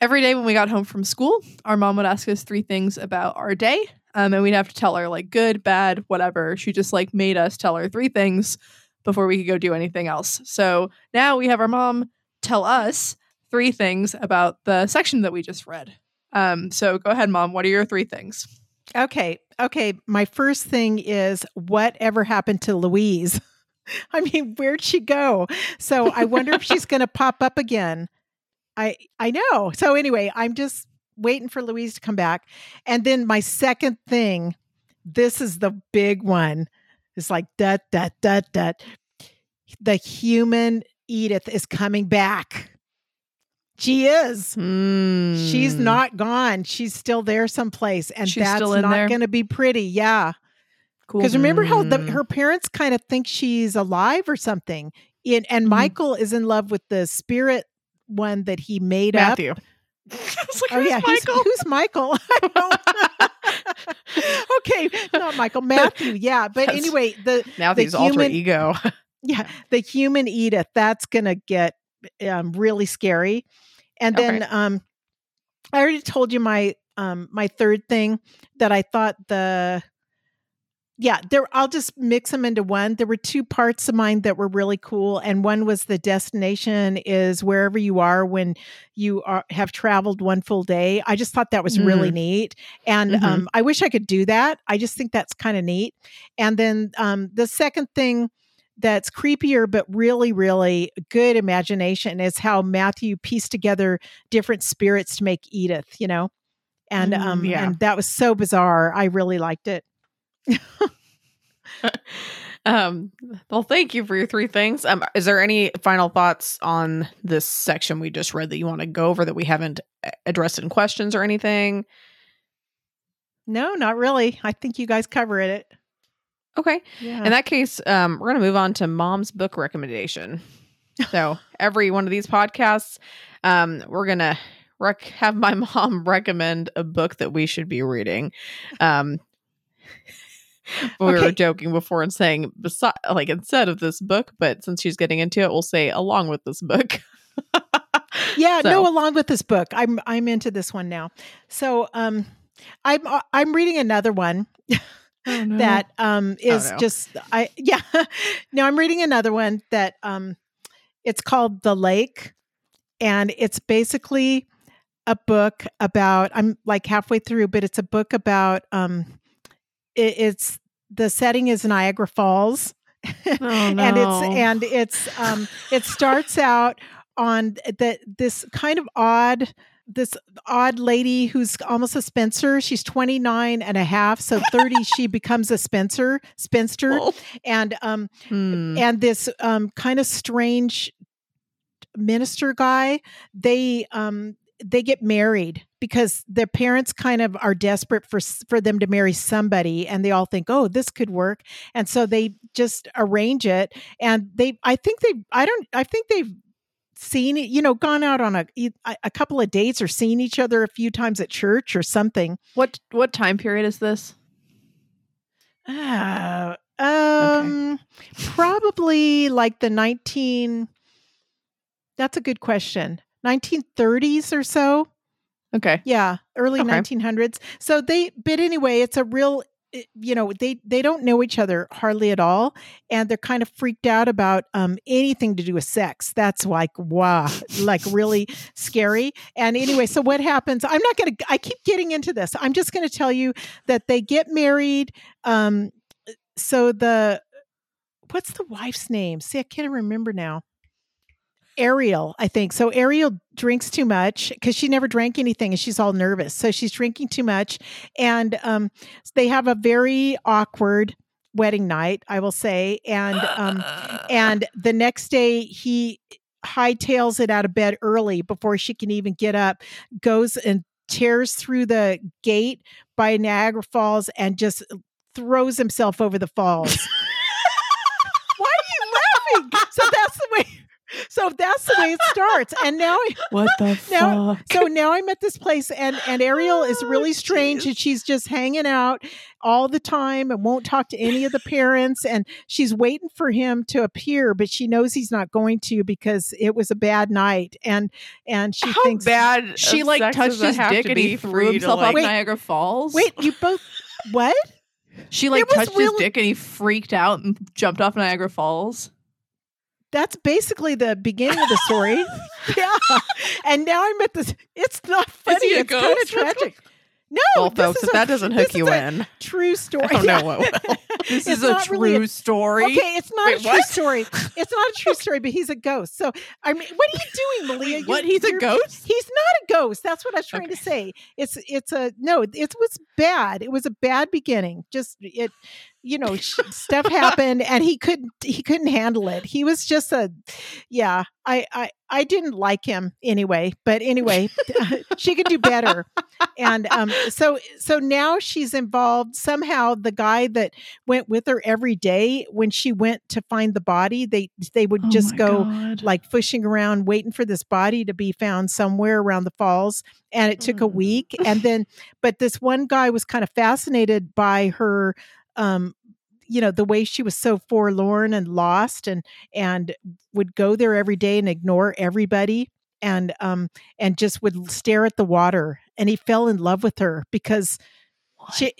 Every day when we got home from school, our mom would ask us three things about our day. Um, and we'd have to tell her like good, bad, whatever. She just like made us tell her three things before we could go do anything else. So now we have our mom tell us three things about the section that we just read. Um, so go ahead, mom. What are your three things? Okay. Okay. My first thing is whatever happened to Louise? I mean, where'd she go? So I wonder if she's going to pop up again. I I know. So anyway, I'm just waiting for Louise to come back. And then my second thing, this is the big one. It's like dut dut dut dut. The human Edith is coming back. She is. She's Hmm. not gone. She's still there someplace, and She's that's not going to be pretty. Yeah, Cool. because remember how the, Mm. her parents kind of think she's alive or something, and, and Mhm. Michael is in love with the spirit one that he made Matthew. up. It's like, Oh who's yeah, who's Michael? who's Michael? I don't- okay, not Michael, Matthew. Yeah, but That's- anyway, the Matthew's alter human- ego. yeah, the human Edith. That's gonna get um, really scary. And then Okay. um, I already told you my um my third thing that I thought the yeah there I'll just mix them into one. There were two parts of mine that were really cool, and one was the destination is wherever you are when you are have traveled one full day. I just thought that was really neat, and Mhm. um, I wish I could do that. I just think that's kind of neat. And then um, the second thing that's creepier but really really good imagination is how matthew pieced together different spirits to make edith you know and Mm, um yeah. and that was so bizarre i really liked it Um, well, thank you for your three things. Um, is there any final thoughts on this section we just read that you want to go over that we haven't uh, addressed in questions or anything? no not really i think you guys covered it Okay. yeah In that case, um, we're going to move on to mom's book recommendation. So every one of these podcasts, um, we're going to rec- have my mom recommend a book that we should be reading. Um, we were joking before and saying, besi- like instead of this book, but since she's getting into it, we'll say along with this book. yeah So- no along with this book i'm i'm into this one now so um i'm uh, i'm reading another one Oh, no. that um is no. just I yeah. no, I'm reading another one that um it's called The Lake and it's basically a book about I'm like halfway through but it's a book about um it, it's the setting is Niagara Falls Oh, and it's and it's um it starts out on the this kind of odd this odd lady who's almost a Spencer. she's 29 and a half so 30 she becomes a spencer spinster Oh. and um Hmm. and this um kind of strange minister guy they um they get married because their parents kind of are desperate for for them to marry somebody and they all think oh this could work. And so they just arrange it and they i think they i don't i think they've seen it you know gone out on a a couple of dates or seen each other a few times at church or something. What what time period is this? uh, um probably like the 19 that's a good question 1930s or so Okay. Yeah, early Okay. 1900s. So they, but anyway, it's a real, eh, you know, they they don't know each other hardly at all, and they're kind of freaked out about um, anything to do with sex. That's like wow, like really scary. And anyway, so what happens? I'm not gonna. I keep getting into this. I'm just gonna tell you that they get married. Um, so the what's the wife's name? See, I can't remember now. Ariel, I think. So Ariel drinks too much because she never drank anything and she's all nervous. So she's drinking too much. And um, they have a very awkward wedding night, I will say. And um, and the next day he hightails it out of bed early before she can even get up, goes and tears through the gate by Niagara Falls and just throws himself over the falls. Why are you laughing? So that's the way. So that's the way it starts. And now, What the Now- fuck? so now I'm at this place, and and Ariel is Oh, really strange, jeez. and she's just hanging out all the time and won't talk to any of the parents, and she's waiting for him to appear, but she knows he's not going to because it was a bad night, and and she How thinks bad she like touched his dick and he threw himself like- off Wait. Niagara Falls. Wait, you both what? she like It was touched his dick and he freaked out and jumped off Niagara Falls. That's basically the beginning of the story. yeah, and now I'm at this. It's not funny. it's kind of tragic. No, well, this folks, is if a- that doesn't hook you is a in, true story. I don't know what will. This is a true really a- story. Okay, it's not Wait, a true what? story. It's not a true story, but he's a ghost. So I mean, what are you doing, Malia? Wait, what? He's a ghost? He's not a ghost. That's what I was trying to say. It's it's a no. It was bad. It was a bad beginning. Just it, you know, stuff happened, and he couldn't he couldn't handle it. He was just a, yeah. I I I didn't like him anyway. But anyway, she could do better. And um, so so now she's involved somehow. The guy that went with her every day when she went to find the body, they they would Oh just go God. like fishing around waiting for this body to be found somewhere around the falls and it took a Mm. week and then but this one guy was kind of fascinated by her um you know the way she was so forlorn and lost and and would go there every day and ignore everybody and um and just would stare at the water and he fell in love with her because she-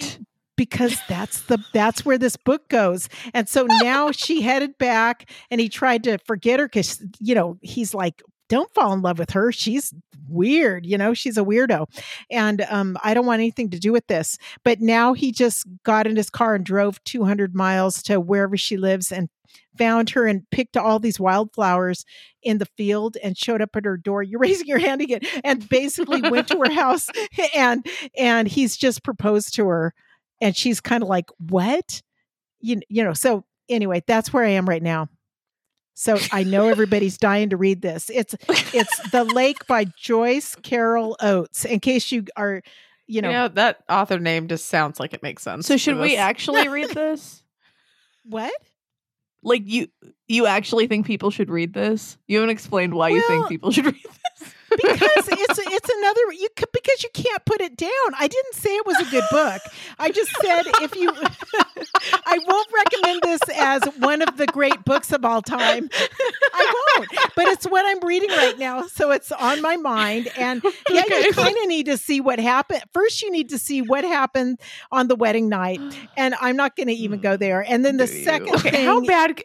because that's the that's where this book goes. And so now she headed back and he tried to forget her because you know he's like don't fall in love with her. She's weird you know she's a weirdo. And um i don't want anything to do with this. But now he just got in his car and drove 200 miles to wherever she lives and found her and picked all these wildflowers in the field and showed up at her door. You're raising your hand again. And basically went to her house and and he's just proposed to her. And she's kind of like what? You, you know so anyway that's where i am right now so i know everybody's dying to read this it's it's the lake by joyce carol oates in case you are you You know, know, that author name just sounds like it makes sense. So should we actually read this? what Like you you actually think people should read this? You haven't explained why you think people should read this. Because it's it's another you because you can't put it down. I didn't say it was a good book. I just said if you I won't recommend this as one of the great books of all time. I won't. But it's what I'm reading right now, so it's on my mind and yeah, you kind of need to see what happened. First you need to see what happened on the wedding night, and I'm not going to even go there. And then the second Okay, thing how bad?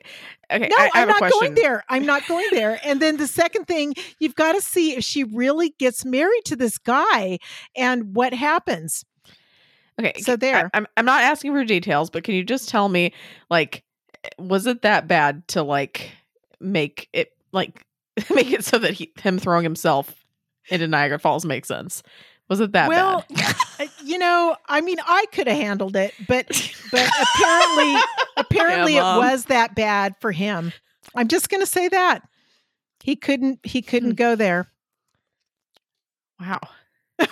Okay, no, I, I'm not going there. I'm not going there. And then the second thing, you've got to see if she really gets married to this guy and what happens. Okay, So there. I, am I'm not asking for details, but can you just tell me, like, was it that bad to like make it like make it so that he him throwing himself into Niagara Falls makes sense? Was it that well, bad? you know, I mean, I could have handled it, but but apparently apparently Yeah, it was that bad for him. I'm just going to say that. He couldn't he Hmm. couldn't go there. Wow.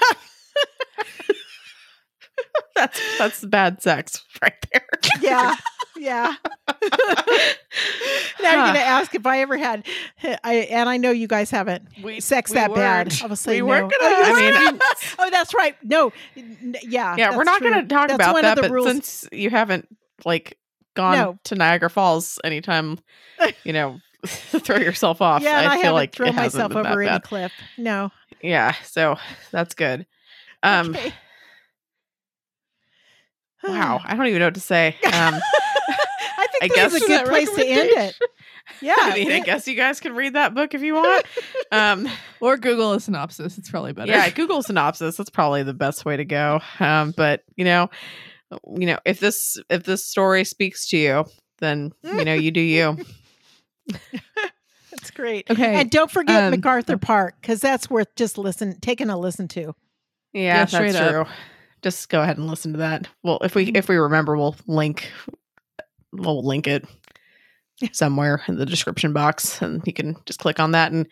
that's that's bad sex right there. Yeah. Yeah. now you're going to ask if I ever had I and I know you guys haven't We- sex we that bad. weren't- say we no. weren't gonna- Oh, I mean- oh, that's right. No, yeah, yeah, we're not gonna talk That's about that, but rules. since you haven't like gone No. to Niagara Falls anytime, you know, throw yourself off. yeah, I, I, feel like thrown myself over any bad. cliff. No, Yeah, so that's good. Um Okay. Wow, I don't even know what to say. Um I think I guess is a that good place to end it. Yeah. I mean, I guess you guys can read that book if you want. Um Or Google a synopsis. It's probably better. yeah, Google synopsis. That's probably the best way to go. Um, but you know, you know, if this if this story speaks to you, then you know you do you. That's great. Okay. And don't forget um, MacArthur Park because that's worth just listen taking a listen to. Yeah, Yeah, that's straight up. Just go ahead and listen to that. Well, if we if we remember, we'll link we'll link it somewhere in the description box, and you can just click on that and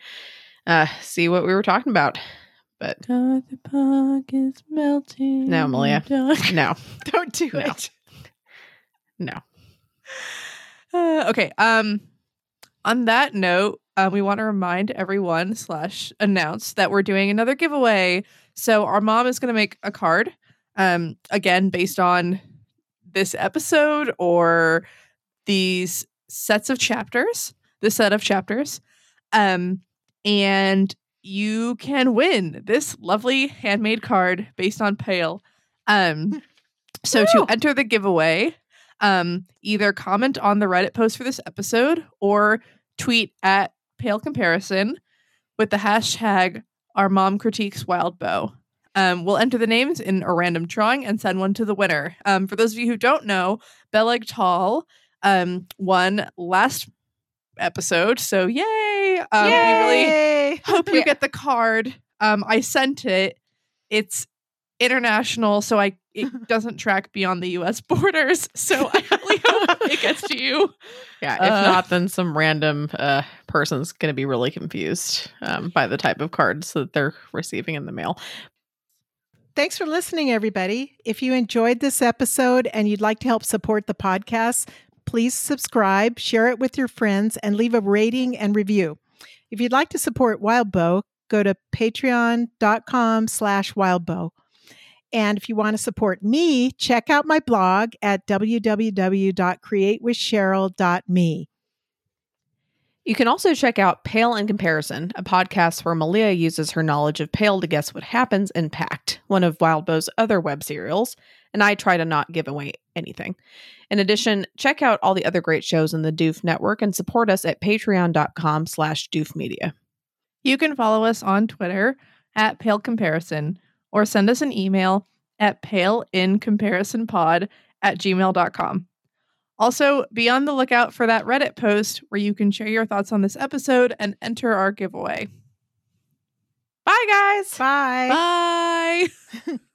uh, see what we were talking about. But Arthur Park is melting. No, Malia. no, Don't do No. it. no. Uh, okay. Um, on that note, uh, we want to remind everyone slash announce that we're doing another giveaway. So our mom is going to make a card. Um, again, based on this episode or these sets of chapters, the set of chapters. Um, and you can win this lovely handmade card based on Pale. Um, so to enter the giveaway, um, either comment on the Reddit post for this episode or tweet at Pale Comparison with the hashtag Our Mom Critiques Wildbow. Um, we'll enter the names in a random drawing and send one to the winner. Um, for those of you who don't know, Beleg Tall um, won last episode, so yay! Um, We really hope you Yeah. get the card. Um, I sent it. It's international, so I it doesn't track beyond the U.S. borders. So I really hope it gets to you. Yeah, if Uh, not, then some random uh, person's going to be really confused um, by the type of cards that they're receiving in the mail. Thanks for listening, everybody. If you enjoyed this episode and you'd like to help support the podcast, please subscribe, share it with your friends, and leave a rating and review. If you'd like to support Wildbow, go to patreon.com slash wildbow. And if you want to support me, check out my blog at www.createwithcheryl.me. You can also check out Pale in Comparison, a podcast where Malia uses her knowledge of Pale to guess what happens in Pact, one of Wildbow's other web serials, and I try to not give away anything. In addition, check out all the other great shows in the Doof Network and support us at patreon.com slash doofmedia. You can follow us on Twitter at Pale Comparison or send us an email at paleincomparisonpod at gmail.com. Also, be on the lookout for that Reddit post where you can share your thoughts on this episode and enter our giveaway. Bye, guys! Bye. Bye.